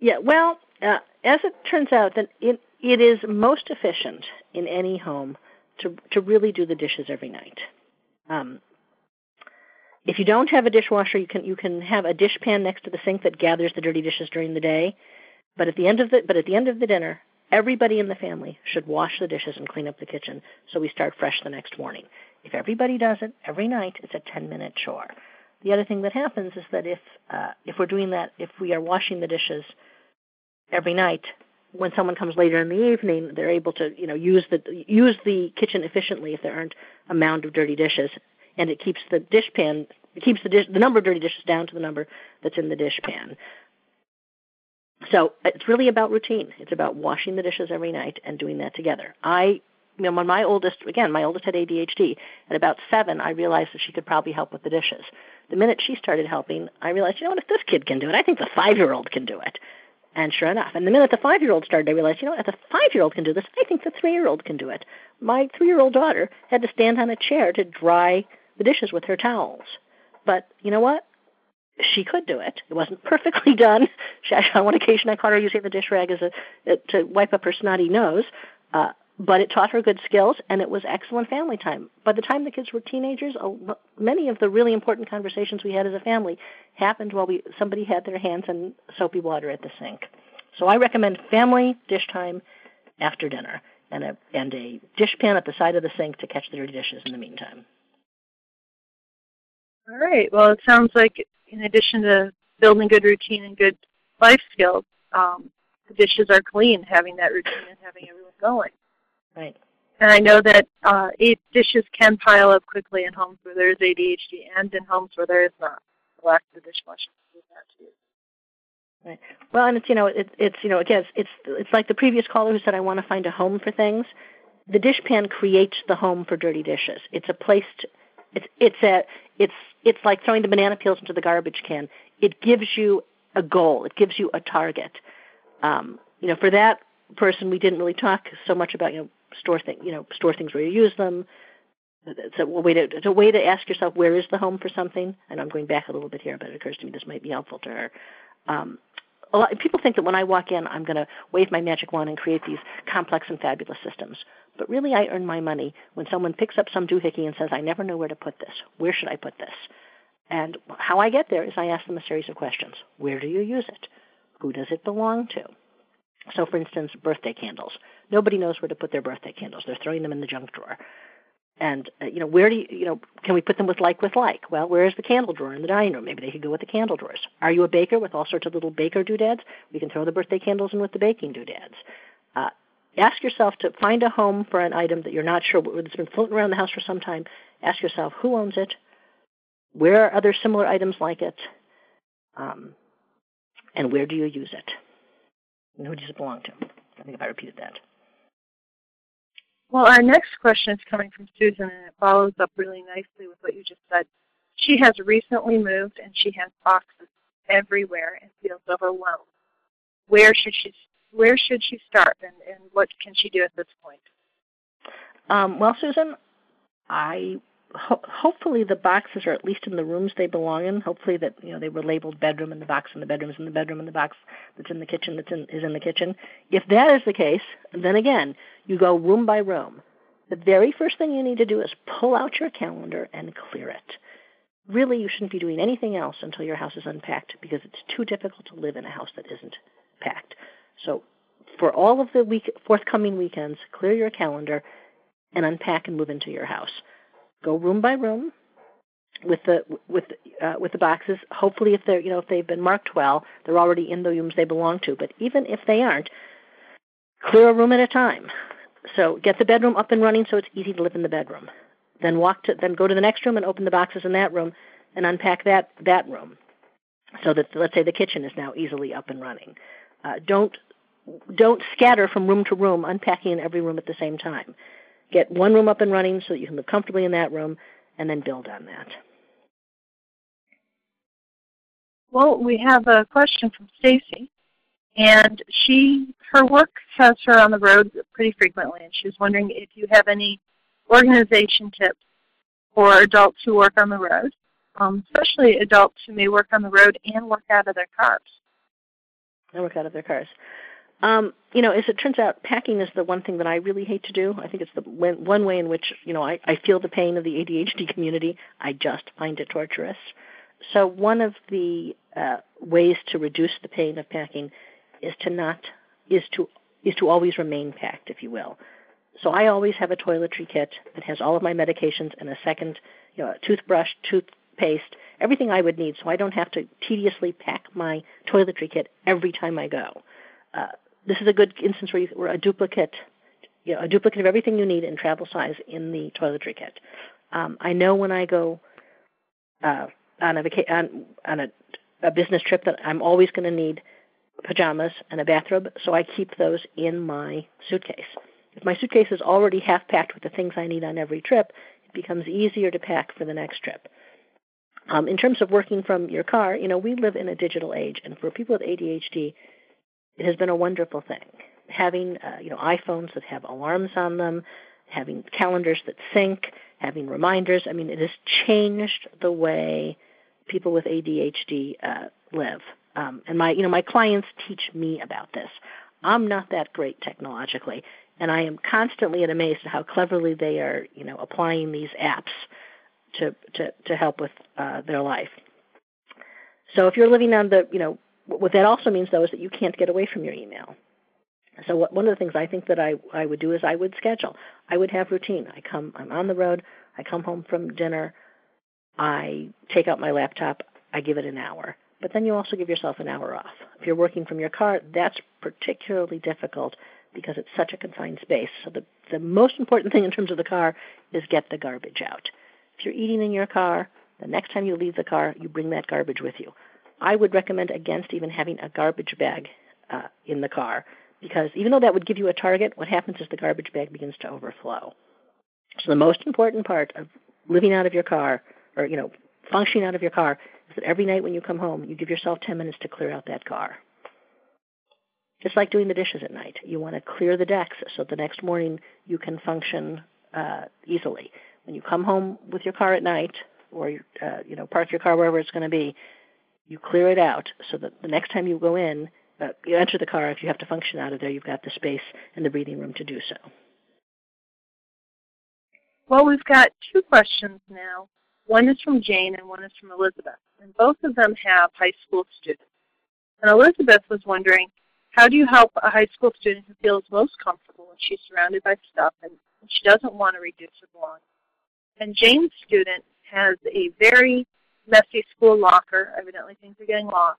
yeah, well, uh, as it turns out, that it, it is most efficient in any home to to really do the dishes every night. Um, if you don't have a dishwasher, you can you can have a dishpan next to the sink that gathers the dirty dishes during the day. But at the end of the but at the end of the dinner, everybody in the family should wash the dishes and clean up the kitchen so we start fresh the next morning. If everybody does it every night, it's a 10 minute chore. The other thing that happens is that if uh, if we're doing that, if we are washing the dishes every night, when someone comes later in the evening, they're able to you know use the use the kitchen efficiently if there aren't a mound of dirty dishes, and it keeps the dishpan it keeps the dish the number of dirty dishes down to the number that's in the dishpan. So it's really about routine. It's about washing the dishes every night and doing that together. I you know, when my oldest, again, my oldest had ADHD. At about seven, I realized that she could probably help with the dishes. The minute she started helping, I realized, you know what, if this kid can do it, I think the five-year-old can do it. And sure enough, and the minute the five-year-old started, I realized, you know, if the five-year-old can do this, I think the three-year-old can do it. My three-year-old daughter had to stand on a chair to dry the dishes with her towels. But you know what? She could do it. It wasn't perfectly [laughs] done. She, on one occasion, I caught her using the dish rag as a to wipe up her snotty nose. Uh, but it taught her good skills, and it was excellent family time. By the time the kids were teenagers, many of the really important conversations we had as a family happened while we somebody had their hands in soapy water at the sink. So I recommend family dish time after dinner, and a and a dishpan at the side of the sink to catch the dirty dishes in the meantime. All right. Well, it sounds like in addition to building good routine and good life skills, um, the dishes are clean, having that routine and having everyone going. Right. And I know that uh, eight dishes can pile up quickly in homes where there is ADHD and in homes where there is not. The lack of the dishwasher is that too. Right. Well, and it's you know it's it's you know again it's it's it's like the previous caller who said I want to find a home for things. The dishpan creates the home for dirty dishes. It's a place to, it's it's a it's it's like throwing the banana peels into the garbage can. It gives you a goal. It gives you a target. Um, you know, for that person, we didn't really talk so much about you know store thing, you know, store things where you use them. It's a way to it's a way to ask yourself where is the home for something. And I'm going back a little bit here, but it occurs to me this might be helpful to her. Um, a lot people think that when I walk in, I'm going to wave my magic wand and create these complex and fabulous systems. But really, I earn my money when someone picks up some doohickey and says, "I never know where to put this. Where should I put this?" And how I get there is I ask them a series of questions. Where do you use it? Who does it belong to? So, for instance, birthday candles. Nobody knows where to put their birthday candles. They're throwing them in the junk drawer. And uh, you know, where do you, you know, can we put them with like with like? Well, where is the candle drawer in the dining room? Maybe they could go with the candle drawers. Are you a baker with all sorts of little baker doodads? We can throw the birthday candles in with the baking doodads. Uh, ask yourself to find a home for an item that you're not sure that's been floating around the house for some time. Ask yourself who owns it, where are other similar items like it, um, and where do you use it, and who does it belong to? I think I repeated that. Well, our next question is coming from Susan, and it follows up really nicely with what you just said. She has recently moved, and she has boxes everywhere and feels overwhelmed. Where should she Where should she start, and, and what can she do at this point? Um, well, Susan, I ho- hopefully the boxes are at least in the rooms they belong in. Hopefully that you know they were labeled bedroom and the box in the bedroom is in the bedroom and the box that's in the kitchen that's in is in the kitchen. If that is the case, then again you go room by room. The very first thing you need to do is pull out your calendar and clear it. Really, you shouldn't be doing anything else until your house is unpacked because it's too difficult to live in a house that isn't packed. So, for all of the week, forthcoming weekends, clear your calendar and unpack and move into your house go room by room with the with uh, with the boxes. Hopefully, if they're you know if they've been marked well, they're already in the rooms they belong to. But even if they aren't, clear a room at a time. So get the bedroom up and running so it's easy to live in the bedroom. Then walk to then go to the next room and open the boxes in that room and unpack that that room. So that let's say the kitchen is now easily up and running. Uh, don't don't scatter from room to room, unpacking in every room at the same time. Get one room up and running so that you can live comfortably in that room, and then build on that. Well, we have a question from Stacy, and she her work has her on the road pretty frequently, and she's wondering if you have any organization tips for adults who work on the road, um, especially adults who may work on the road and work out of their cars. And work out of their cars. Um, you know, as it turns out, packing is the one thing that I really hate to do. I think it's the one way in which you know I, I feel the pain of the ADHD community. I just find it torturous. So one of the uh, ways to reduce the pain of packing is to not is to is to always remain packed, if you will. So I always have a toiletry kit that has all of my medications and a second, you know, a toothbrush, toothpaste, everything I would need, so I don't have to tediously pack my toiletry kit every time I go. Uh, this is a good instance where, you, where a duplicate, you know, a duplicate of everything you need in travel size in the toiletry kit. Um, I know when I go uh, on a vaca- on, on a, a business trip that I'm always going to need pajamas and a bathrobe, so I keep those in my suitcase. If my suitcase is already half packed with the things I need on every trip, it becomes easier to pack for the next trip. Um, in terms of working from your car, you know, we live in a digital age, and for people with ADHD, it has been a wonderful thing. Having, uh, you know, iPhones that have alarms on them, having calendars that sync, having reminders. I mean, it has changed the way people with ADHD uh, live. Um, and my, you know, my clients teach me about this. I'm not that great technologically, and I am constantly amazed at how cleverly they are, you know, applying these apps to to to help with uh, their life. So if you're living on the, you know, what that also means though is that you can't get away from your email. So what, one of the things I think that I I would do is I would schedule. I would have routine. I come, I'm on the road. I come home from dinner. I take out my laptop. I give it an hour. But then you also give yourself an hour off. If you're working from your car, that's particularly difficult because it's such a confined space. So the the most important thing in terms of the car is get the garbage out. If you're eating in your car, the next time you leave the car, you bring that garbage with you. I would recommend against even having a garbage bag uh, in the car because even though that would give you a target, what happens is the garbage bag begins to overflow. So the most important part of living out of your car, or you know, functioning out of your car, is that every night when you come home, you give yourself 10 minutes to clear out that car. Just like doing the dishes at night, you want to clear the decks so the next morning you can function uh, easily. When you come home with your car at night, or uh, you know, park your car wherever it's going to be, you clear it out so that the next time you go in, uh, you enter the car. If you have to function out of there, you've got the space and the breathing room to do so. Well, we've got two questions now. One is from Jane and one is from Elizabeth, and both of them have high school students. And Elizabeth was wondering, how do you help a high school student who feels most comfortable when she's surrounded by stuff and she doesn't want to reduce her belongings? And Jane's student has a very messy school locker. Evidently, things are getting lost.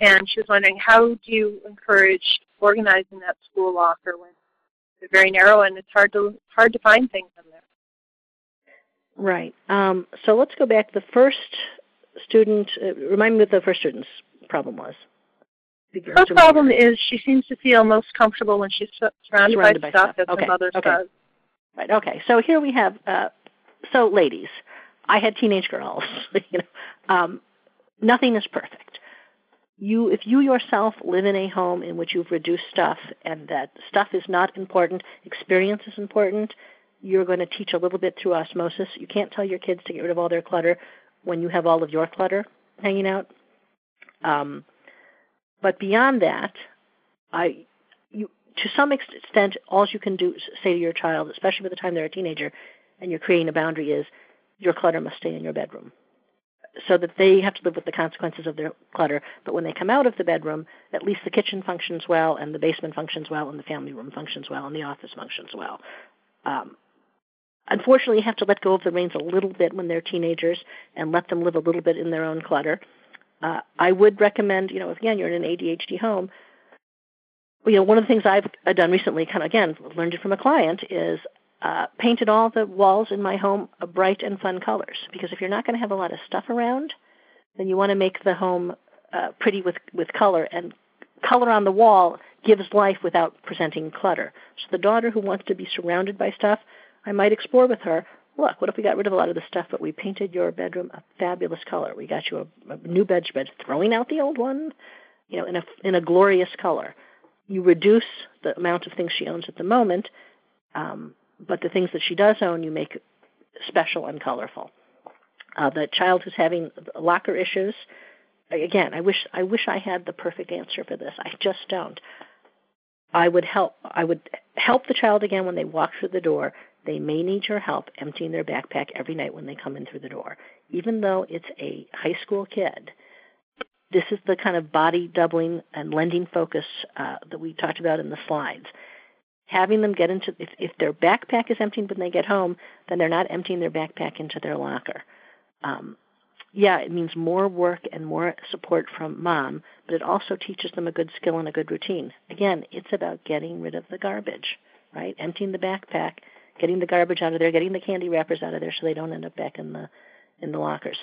And she was wondering, how do you encourage organizing that school locker when it's very narrow and it's hard to hard to find things in there? Right. Um, so let's go back. To the first student, uh, remind me what the first student's problem was. Her problem is she seems to feel most comfortable when she's surrounded, surrounded by, by, stuff, stuff. as okay. her mother okay. says. Right. Okay. So here we have. Uh, so ladies, I had teenage girls. [laughs] you know, um, nothing is perfect. You, if you yourself live in a home in which you've reduced stuff and that stuff is not important, experience is important, you're going to teach a little bit through osmosis. You can't tell your kids to get rid of all their clutter when you have all of your clutter hanging out. Um, but beyond that, I, you, to some extent, all you can do say to your child, especially by the time they're a teenager, and you're creating a boundary, is your clutter must stay in your bedroom. So that they have to live with the consequences of their clutter. But when they come out of the bedroom, at least the kitchen functions well, and the basement functions well, and the family room functions well, and the office functions well. Um, unfortunately, you have to let go of the reins a little bit when they're teenagers and let them live a little bit in their own clutter. Uh, I would recommend, you know, if again you're in an ADHD home, you know, one of the things I've done recently, kind of again learned it from a client, is uh, painted all the walls in my home bright and fun colors. Because if you're not going to have a lot of stuff around, then you want to make the home uh, pretty with with color. And color on the wall gives life without presenting clutter. So the daughter who wants to be surrounded by stuff, I might explore with her. Look, what if we got rid of a lot of the stuff, but we painted your bedroom a fabulous color? We got you a, a new bedspread, throwing out the old one, you know, in a in a glorious color. You reduce the amount of things she owns at the moment, um, but the things that she does own, you make special and colorful. Uh, the child who's having locker issues, again, I wish I wish I had the perfect answer for this. I just don't. I would help. I would help the child again when they walk through the door. They may need your help emptying their backpack every night when they come in through the door, even though it's a high school kid. This is the kind of body doubling and lending focus uh, that we talked about in the slides. Having them get into if, if their backpack is emptying when they get home, then they're not emptying their backpack into their locker. Um, yeah, it means more work and more support from mom, but it also teaches them a good skill and a good routine. Again, it's about getting rid of the garbage, right? Emptying the backpack, getting the garbage out of there, getting the candy wrappers out of there so they don't end up back in the in the lockers.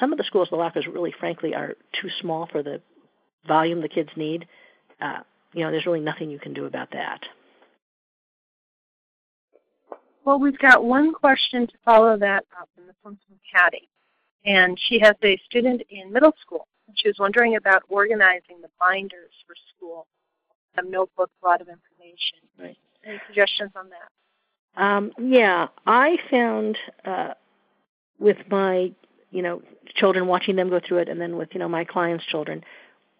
Some of the schools, the lockers really, frankly, are too small for the volume the kids need. Uh, you know, there's really nothing you can do about that. Well, we've got one question to follow that up, and this one's from Patty and she has a student in middle school. And she was wondering about organizing the binders for school, a notebook, a lot of information. Right. Any suggestions on that? Um, yeah, I found uh, with my you know children watching them go through it, and then with you know my clients' children,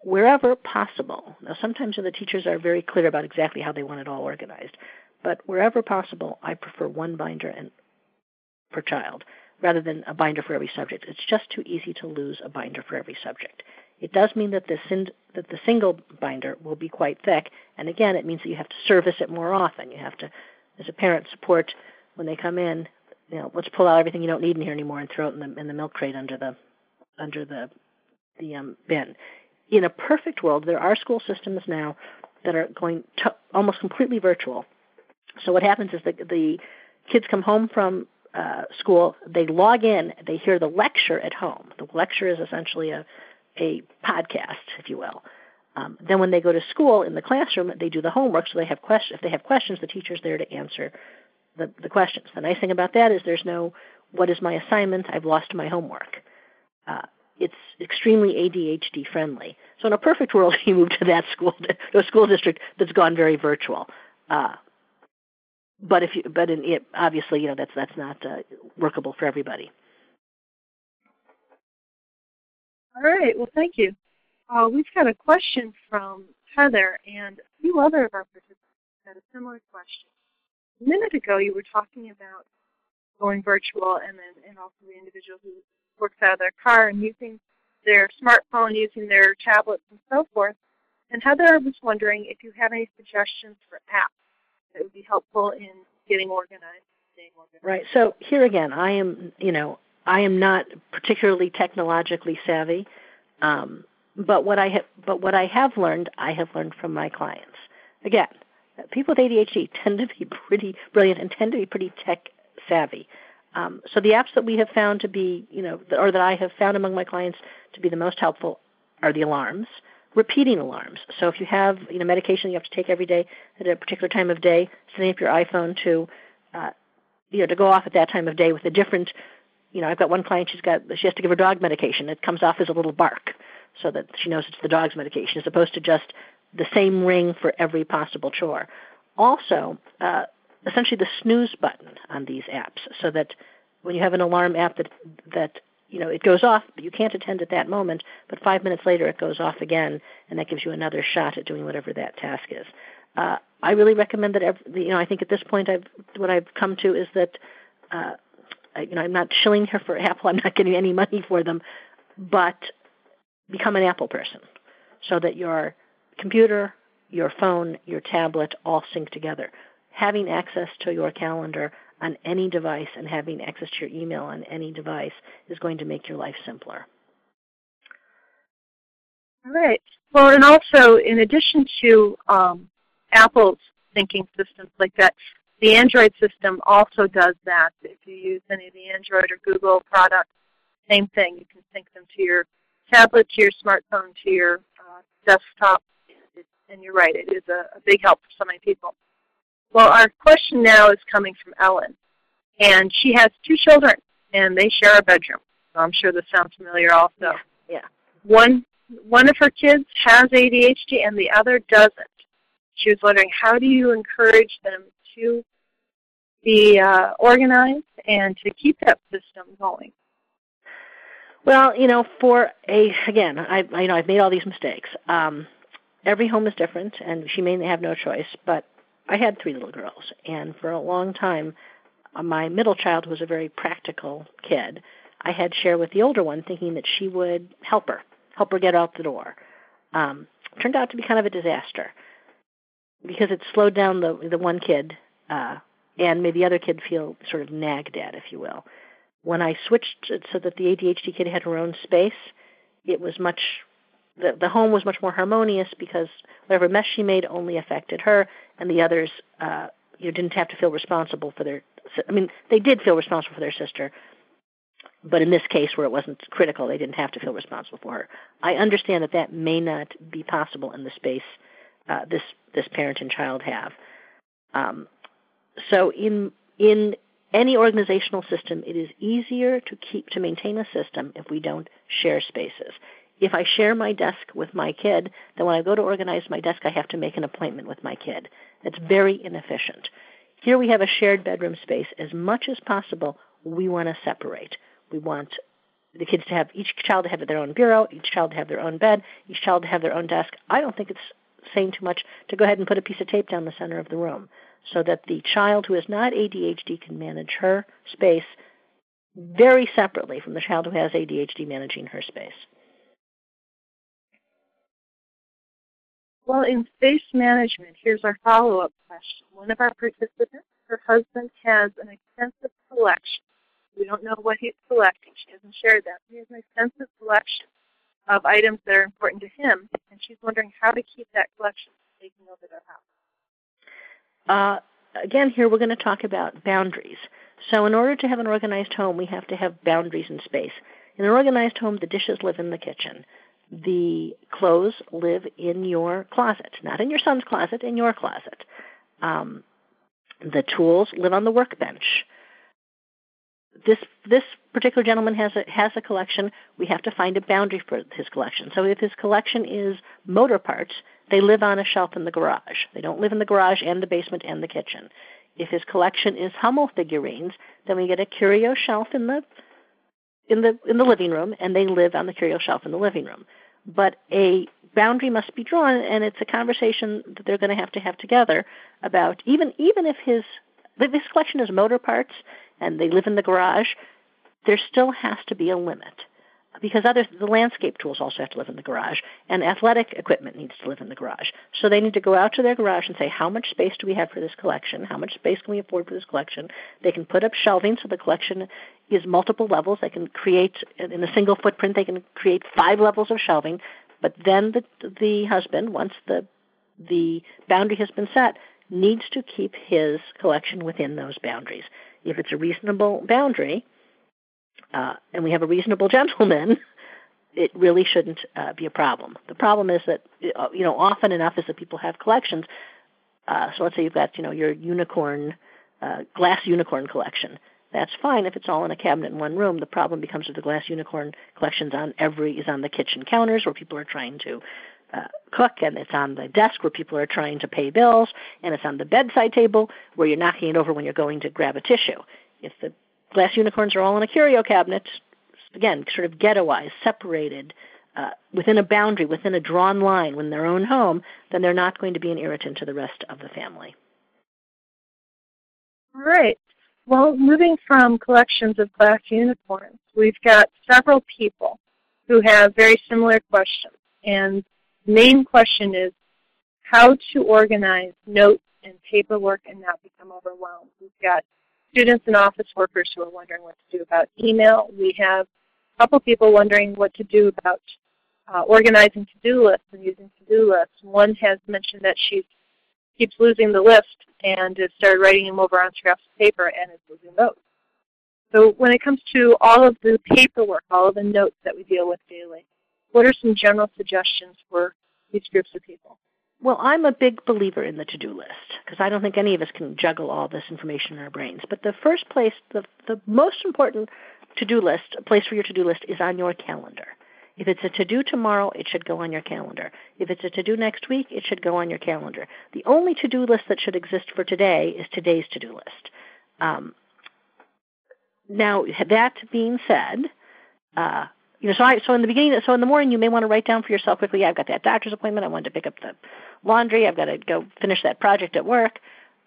wherever possible. Now, sometimes the teachers are very clear about exactly how they want it all organized, but wherever possible, I prefer one binder and per child rather than a binder for every subject. It's just too easy to lose a binder for every subject. It does mean that the, that the single binder will be quite thick, and again, it means that you have to service it more often. You have to, as a parent, support when they come in. You know, let's pull out everything you don't need in here anymore and throw it in the in the milk crate under the under the the um, bin. In a perfect world, there are school systems now that are going to almost completely virtual. So what happens is that the kids come home from uh, school, they log in, they hear the lecture at home. The lecture is essentially a, a podcast, if you will. Um, then when they go to school in the classroom, they do the homework. So they have questions. If they have questions, the teacher's there to answer the, the questions. The nice thing about that is there's no "What is my assignment? I've lost my homework." Uh, it's extremely ADHD friendly. So in a perfect world, [laughs] you move to that school, [laughs] to a school district that's gone very virtual. Uh, but if you but in it obviously you know that's that's not uh, workable for everybody. All right. Well, thank you. Uh, we've got a question from Heather, and a few other of our participants had a similar question. A minute ago, you were talking about going virtual, and then and also the individual who works out of their car and using their smartphone, using their tablets, and so forth. And Heather was wondering if you have any suggestions for apps that would be helpful in getting organized, staying organized. Right. So here again, I am, you know, I am not particularly technologically savvy, um, but what I have, but what I have learned, I have learned from my clients. Again, people with ADHD tend to be pretty brilliant and tend to be pretty tech savvy. Um, so the apps that we have found to be, you know, or that I have found among my clients to be the most helpful are the alarms repeating alarms. So if you have you know medication you have to take every day at a particular time of day, setting up your iPhone to uh, you know to go off at that time of day with a different you know I've got one client she's got she has to give her dog medication. It comes off as a little bark so that she knows it's the dog's medication as opposed to just the same ring for every possible chore. Also, uh, essentially the snooze button on these apps so that when you have an alarm app that that you know, it goes off, but you can't attend at that moment. But five minutes later, it goes off again, and that gives you another shot at doing whatever that task is. Uh, I really recommend that. Every, you know, I think at this point, I've what I've come to is that, uh, I, you know, I'm not shilling here for [laughs] Apple. I'm not getting any money for them, but become an Apple person, so that your computer, your phone, your tablet all sync together. Having access to your calendar on any device and having access to your email on any device is going to make your life simpler. All right. Well, and also, in addition to um, Apple's thinking systems like that, the Android system also does that. If you use any of the Android or Google products, same thing. You can sync them to your tablet, to your smartphone, to your uh, desktop. And you're right, it is a, a big help for so many people. Well, our question now is coming from Ellen, and she has two children, and they share a bedroom. So I'm sure this sounds familiar also. Yeah. yeah. One one of her kids has ADHD and the other doesn't. She was wondering how do you encourage them to be uh, organized and to keep that system going. Well, you know, for a again, I, I you know I've made all these mistakes. Um, every home is different, and she may have no choice. But I had three little girls, and for a long time, uh, my middle child was a very practical kid. I had share with the older one, thinking that she would help her, help her get out the door. Um, turned out to be kind of a disaster because it slowed down the the one kid uh, and made the other kid feel sort of nagged at, if you will. When I switched it so that the ADHD kid had her own space, it was much the the home was much more harmonious because whatever mess she made only affected her, and the others uh, you know, didn't have to feel responsible for their. I mean, they did feel responsible for their sister, but in this case where it wasn't critical, they didn't have to feel responsible for her. I understand that that may not be possible in the space uh, this this parent and child have. Um, so in in any organizational system, it is easier to keep to maintain a system if we don't share spaces. If I share my desk with my kid, then when I go to organize my desk, I have to make an appointment with my kid. It's very inefficient. Here we have a shared bedroom space. As much as possible, we want to separate. We want the kids to have each child to have their own bureau, each child to have their own bed, each child to have their own desk. I don't think it's saying too much to go ahead and put a piece of tape down the center of the room so that the child who is not ADHD can manage her space very separately from the child who has ADHD managing her space. Well, in space management, here's our follow up question. One of our participants, her husband has an extensive collection. We don't know what he's collecting. She hasn't shared that. He has an extensive collection of items that are important to him, and she's wondering how to keep that collection from taking over their house. Uh, again, here we're going to talk about boundaries. So, in order to have an organized home, we have to have boundaries in space. In an organized home, the dishes live in the kitchen. The clothes live in your closet, not in your son's closet, in your closet. Um, the tools live on the workbench. This this particular gentleman has a has a collection. We have to find a boundary for his collection. So if his collection is motor parts, they live on a shelf in the garage. They don't live in the garage and the basement and the kitchen. If his collection is Hummel figurines, then we get a curio shelf in the in the in the living room, and they live on the curio shelf in the living room. But a boundary must be drawn, and it's a conversation that they're going to have to have together about even even if his this collection is motor parts and they live in the garage, there still has to be a limit because other the landscape tools also have to live in the garage and athletic equipment needs to live in the garage. So they need to go out to their garage and say how much space do we have for this collection? How much space can we afford for this collection? They can put up shelving so the collection is multiple levels. They can create in a single footprint they can create five levels of shelving. But then the the husband once the the boundary has been set needs to keep his collection within those boundaries. If it's a reasonable boundary uh, and we have a reasonable [laughs] gentleman, it really shouldn't uh, be a problem. The problem is that uh, you know often enough is that people have collections. Uh, so let's say you've got you know your unicorn uh, glass unicorn collection. That's fine if it's all in a cabinet in one room. The problem becomes if the glass unicorn collection's on every is on the kitchen counters where people are trying to uh, cook, and it's on the desk where people are trying to pay bills, and it's on the bedside table where you're knocking it over when you're going to grab a tissue. If the glass unicorns are all in a curio cabinet, again, sort of ghettoized, separated, uh, within a boundary, within a drawn line, within their own home, then they're not going to be an irritant to the rest of the family. All right. Well, moving from collections of glass unicorns, we've got several people who have very similar questions. And the main question is how to organize notes and paperwork and not become overwhelmed. We've got students and office workers who are wondering what to do about email. We have a couple people wondering what to do about uh, organizing to-do lists and using to-do lists. One has mentioned that she keeps losing the list and has started writing them over on scraps of paper and is losing those. So when it comes to all of the paperwork, all of the notes that we deal with daily, what are some general suggestions for these groups of people? Well, I'm a big believer in the to-do list because I don't think any of us can juggle all this information in our brains. But the first place, the the most important to-do list, place for your to-do list is on your calendar. If it's a to-do tomorrow, it should go on your calendar. If it's a to-do next week, it should go on your calendar. The only to-do list that should exist for today is today's to-do list. Um, now, that being said, uh, you know, so I, so in the beginning, so in the morning, you may want to write down for yourself quickly. Yeah, I've got that doctor's appointment. I wanted to pick up the laundry. I've got to go finish that project at work.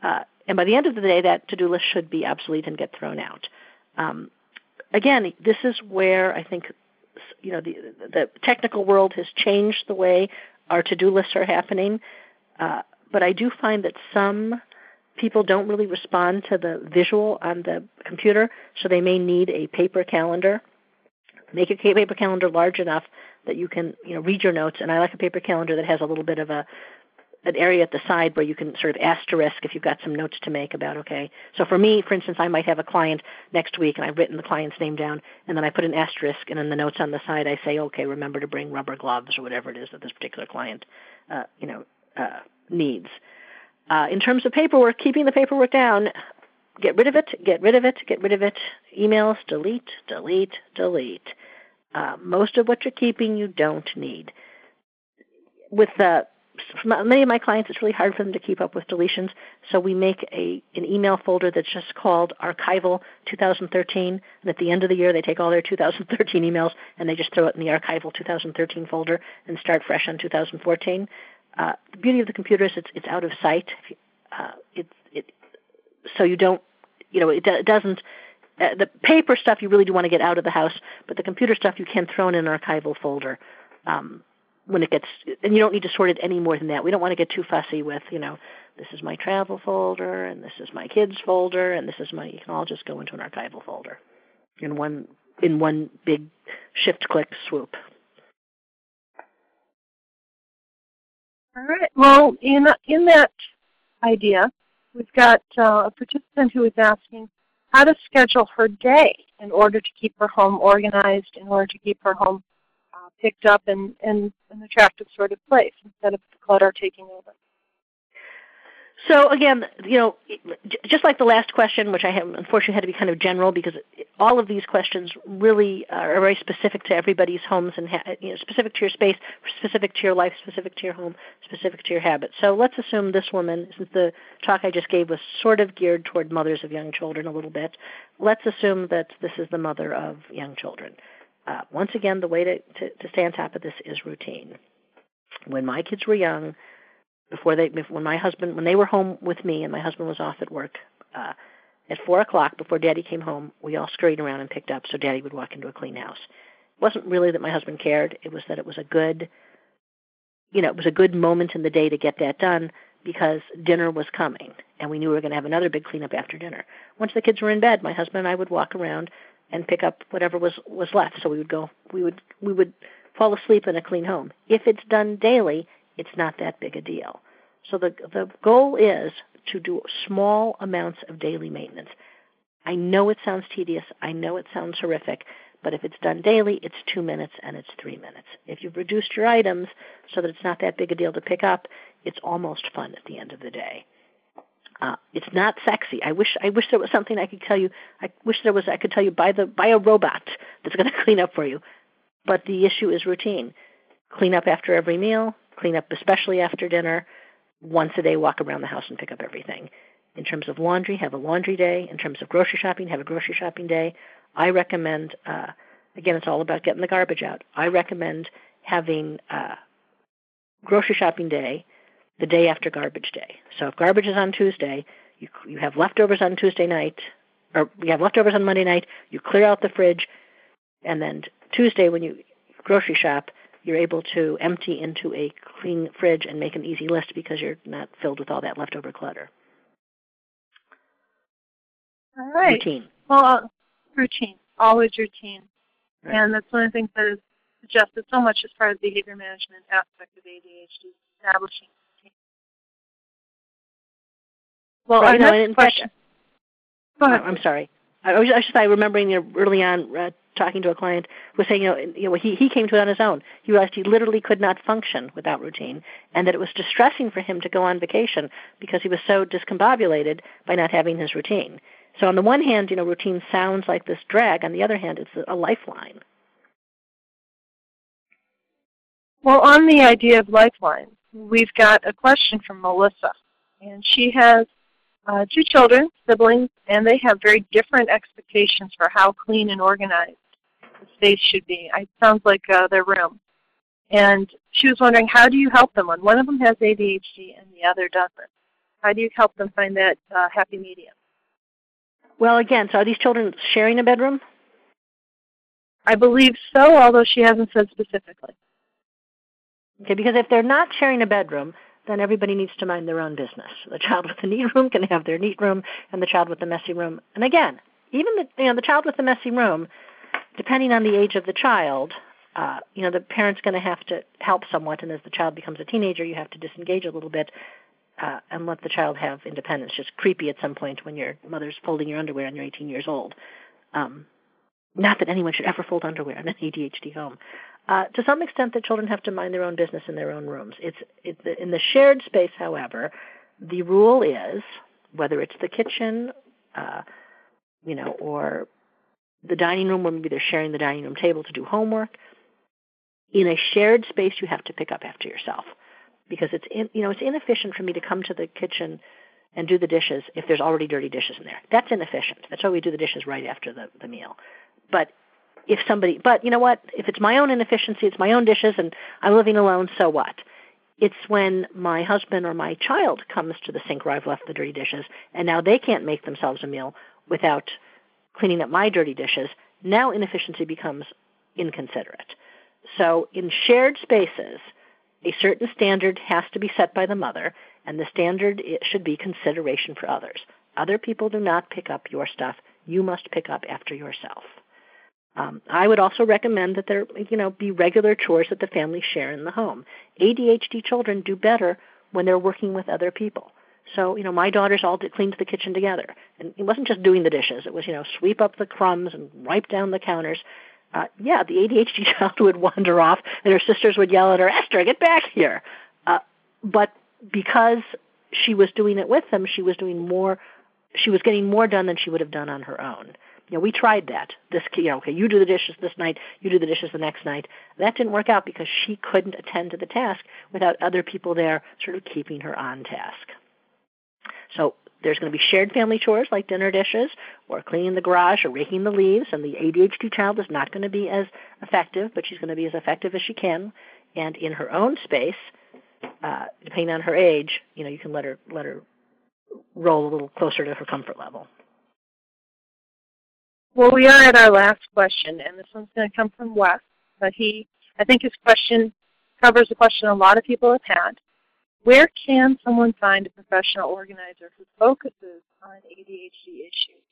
Uh, and by the end of the day, that to-do list should be obsolete and get thrown out. Um, again, this is where I think you know the the technical world has changed the way our to-do lists are happening. Uh, but I do find that some people don't really respond to the visual on the computer, so they may need a paper calendar. Make a paper calendar large enough that you can, you know, read your notes. And I like a paper calendar that has a little bit of a an area at the side where you can sort of asterisk if you've got some notes to make about okay so for me for instance i might have a client next week and i've written the client's name down and then i put an asterisk and in the notes on the side i say okay remember to bring rubber gloves or whatever it is that this particular client uh, you know uh, needs uh, in terms of paperwork keeping the paperwork down get rid of it get rid of it get rid of it emails delete delete delete uh, most of what you're keeping you don't need with for many of my clients, it's really hard for them to keep up with deletions. So we make a an email folder that's just called Archival 2013, and at the end of the year, they take all their 2013 emails and they just throw it in the Archival 2013 folder and start fresh on 2014. Uh, the beauty of the computer is it's it's out of sight. Uh, it so you don't you know it, doesn't. Uh, the paper stuff you really do want to get out of the house, but the computer stuff you can throw in an archival folder. Um, when it gets and you don't need to sort it any more than that. We don't want to get too fussy with, you know, this is my travel folder and this is my kids folder and this is my you can all just go into an archival folder in one in one big shift click swoop. All right. Well, in in that idea, we've got uh, a participant who is asking how to schedule her day in order to keep her home organized, in order to keep her home uh, picked up and, in an attractive sort of place instead of clutter taking over. So again, you know, just like the last question, which I have unfortunately had to be kind of general because all of these questions really are very specific to everybody's homes and you know, specific to your space, specific to your life, specific to your home, specific to your habits. So let's assume this woman, since the talk I just gave was sort of geared toward mothers of young children a little bit, let's assume that this is the mother of young children. Uh, once again, the way to, to, to stay on top of this is routine. When my kids were young, before they, when my husband, when they were home with me and my husband was off at work, uh, at four o'clock before Daddy came home, we all scurried around and picked up so Daddy would walk into a clean house. It wasn't really that my husband cared; it was that it was a good, you know, it was a good moment in the day to get that done because dinner was coming and we knew we were going to have another big cleanup after dinner. Once the kids were in bed, my husband and I would walk around and pick up whatever was was left. So we would go we would we would fall asleep in a clean home. If it's done daily, it's not that big a deal. So the the goal is to do small amounts of daily maintenance. I know it sounds tedious, I know it sounds horrific, but if it's done daily, it's 2 minutes and it's 3 minutes. If you've reduced your items so that it's not that big a deal to pick up, it's almost fun at the end of the day. Uh, it's not sexy. I wish I wish there was something I could tell you. I wish there was I could tell you buy the buy a robot that's going [laughs] to clean up for you. But the issue is routine. Clean up after every meal. Clean up especially after dinner. Once a day, walk around the house and pick up everything. In terms of laundry, have a laundry day. In terms of grocery shopping, have a grocery shopping day. I recommend. Uh, again, it's all about getting the garbage out. I recommend having uh, grocery shopping day the day after garbage day. So if garbage is on Tuesday, you you have leftovers on Tuesday night, or you have leftovers on Monday night. You clear out the fridge, and then Tuesday when you grocery shop, you're able to empty into a clean fridge and make an easy list because you're not filled with all that leftover clutter. All right. Routine. Well, uh, routine. Always routine. Right. And that's one of the things that is suggested so much as far as behavior management aspect of ADHD, establishing routine. Well, right, our no, next question. Fact, Go ahead. I'm sorry. I was, should say, remembering you know, early on uh, talking to a client who was saying, you know, you know, he he came to it on his own. He realized he literally could not function without routine, and that it was distressing for him to go on vacation because he was so discombobulated by not having his routine. So on the one hand, you know, routine sounds like this drag. On the other hand, it's a lifeline. Well, on the idea of lifeline, we've got a question from Melissa, and she has uh, two children, siblings, and they have very different expectations for how clean and organized the space should be. It sounds like uh, their room. And she was wondering, how do you help them when one of them has ADHD and the other doesn't? How do you help them find that uh, happy medium? Well, again, so are these children sharing a bedroom? I believe so, although she hasn't said specifically. Okay, because if they're not sharing a bedroom, then everybody needs to mind their own business. The child with the neat room can have their neat room, and the child with the messy room. And again, even the you know the child with the messy room, depending on the age of the child, uh, you know the parent's going to have to help somewhat. And as the child becomes a teenager, you have to disengage a little bit uh, and let the child have independence. Just creepy at some point when your mother's folding your underwear and you're 18 years old. Um, not that anyone should ever fold underwear in an ADHD home. Uh, to some extent, the children have to mind their own business in their own rooms. It's, it's in the shared space, however, the rule is whether it's the kitchen, uh, you know, or the dining room, where maybe they're sharing the dining room table to do homework. In a shared space, you have to pick up after yourself because it's in, you know it's inefficient for me to come to the kitchen and do the dishes if there's already dirty dishes in there. That's inefficient. That's why we do the dishes right after the, the meal. But if somebody, but you know what? If it's my own inefficiency, it's my own dishes, and I'm living alone, so what? It's when my husband or my child comes to the sink where I've left the dirty dishes, and now they can't make themselves a meal without cleaning up my dirty dishes. Now inefficiency becomes inconsiderate. So in shared spaces, a certain standard has to be set by the mother, and the standard should be consideration for others. Other people do not pick up your stuff. You must pick up after yourself. Um, I would also recommend that there, you know, be regular chores that the family share in the home. ADHD children do better when they're working with other people. So, you know, my daughters all did, cleaned the kitchen together, and it wasn't just doing the dishes. It was, you know, sweep up the crumbs and wipe down the counters. Uh, yeah, the ADHD [laughs] child would wander off, and her sisters would yell at her, "Esther, get back here!" Uh, but because she was doing it with them, she was doing more. She was getting more done than she would have done on her own you know, we tried that. This, you know, okay, you do the dishes this night, you do the dishes the next night. That didn't work out because she couldn't attend to the task without other people there sort of keeping her on task. So there's going to be shared family chores like dinner dishes or cleaning the garage or raking the leaves, and the ADHD child is not going to be as effective, but she's going to be as effective as she can. And in her own space, uh, depending on her age, you know, you can let her let her roll a little closer to her comfort level. Well, we are at our last question, and this one's going to come from Wes. But he, I think his question covers a question a lot of people have had. Where can someone find a professional organizer who focuses on ADHD issues?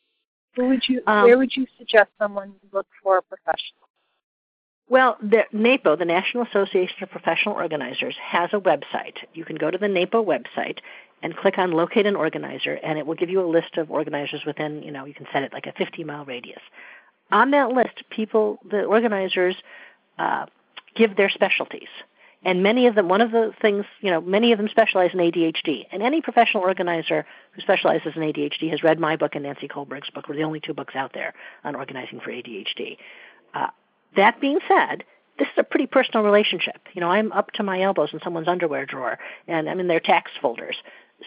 Who would you, um, where would you suggest someone look for a professional? Well, the NAPO, the National Association of Professional Organizers, has a website. You can go to the NAPO website and click on locate an organizer and it will give you a list of organizers within, you know, you can set it like a 50 mile radius. On that list, people, the organizers, uh, give their specialties. And many of them, one of the things, you know, many of them specialize in ADHD. And any professional organizer who specializes in ADHD has read my book and Nancy Kolberg's book. We're the only two books out there on organizing for ADHD. Uh, that being said, this is a pretty personal relationship. You know, I'm up to my elbows in someone's underwear drawer, and I'm in their tax folders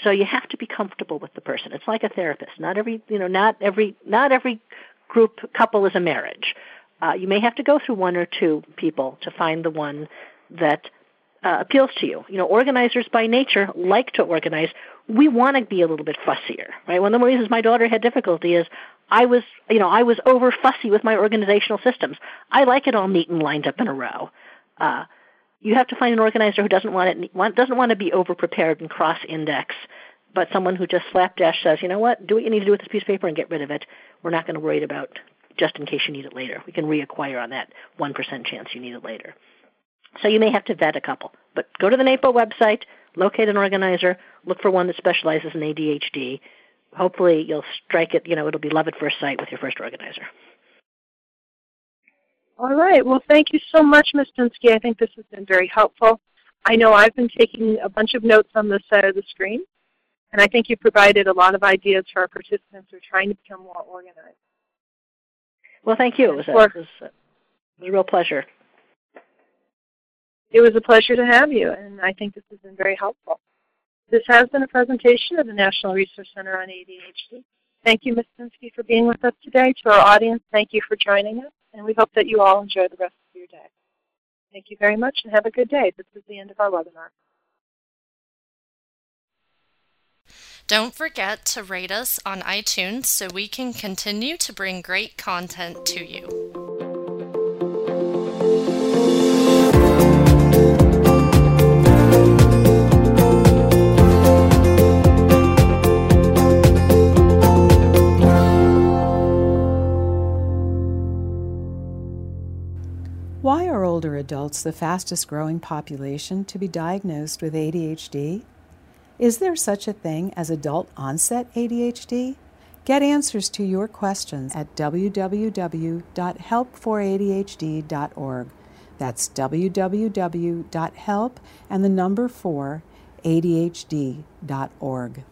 so you have to be comfortable with the person. It's like a therapist. Not every you know not every not every group couple is a marriage. Uh, you may have to go through one or two people to find the one that uh, appeals to you. You know, organizers by nature like to organize. We want to be a little bit fussier, right? One of the reasons my daughter had difficulty is I was, you know, I was over fussy with my organizational systems. I like it all neat and lined up in a row. Uh, you have to find an organizer who doesn't want it doesn't want to be over prepared and cross index, but someone who just slapdash says, you know what, do what you need to do with this piece of paper and get rid of it. We're not going to worry about just in case you need it later. We can reacquire on that one percent chance you need it later. So you may have to vet a couple, but go to the NAPO website, locate an organizer, look for one that specializes in ADHD, hopefully you'll strike it. You know, it'll be love at first sight with your first organizer. All right. Well, thank you so much, Ms. Pinsky. I think this has been very helpful. I know I've been taking a bunch of notes on this side of the screen, and I think you provided a lot of ideas for our participants who are trying to become more organized. Well, thank you. It was, a, it was, a, it was a real pleasure. It was a pleasure to have you, and I think this has been very helpful. This has been a presentation of the National Resource Center on ADHD. Thank you, Ms. Pinsky, for being with us today. To our audience, thank you for joining us, and we hope that you all enjoy the rest of your day. Thank you very much, and have a good day. This is the end of our webinar. Don't forget to rate us on iTunes so we can continue to bring great content to you. Why are older adults the fastest growing population to be diagnosed with ADHD? Is there such a thing as adult onset ADHD? Get answers to your questions at www.help4adhd.org. That's www.help and the number 4 adhd.org.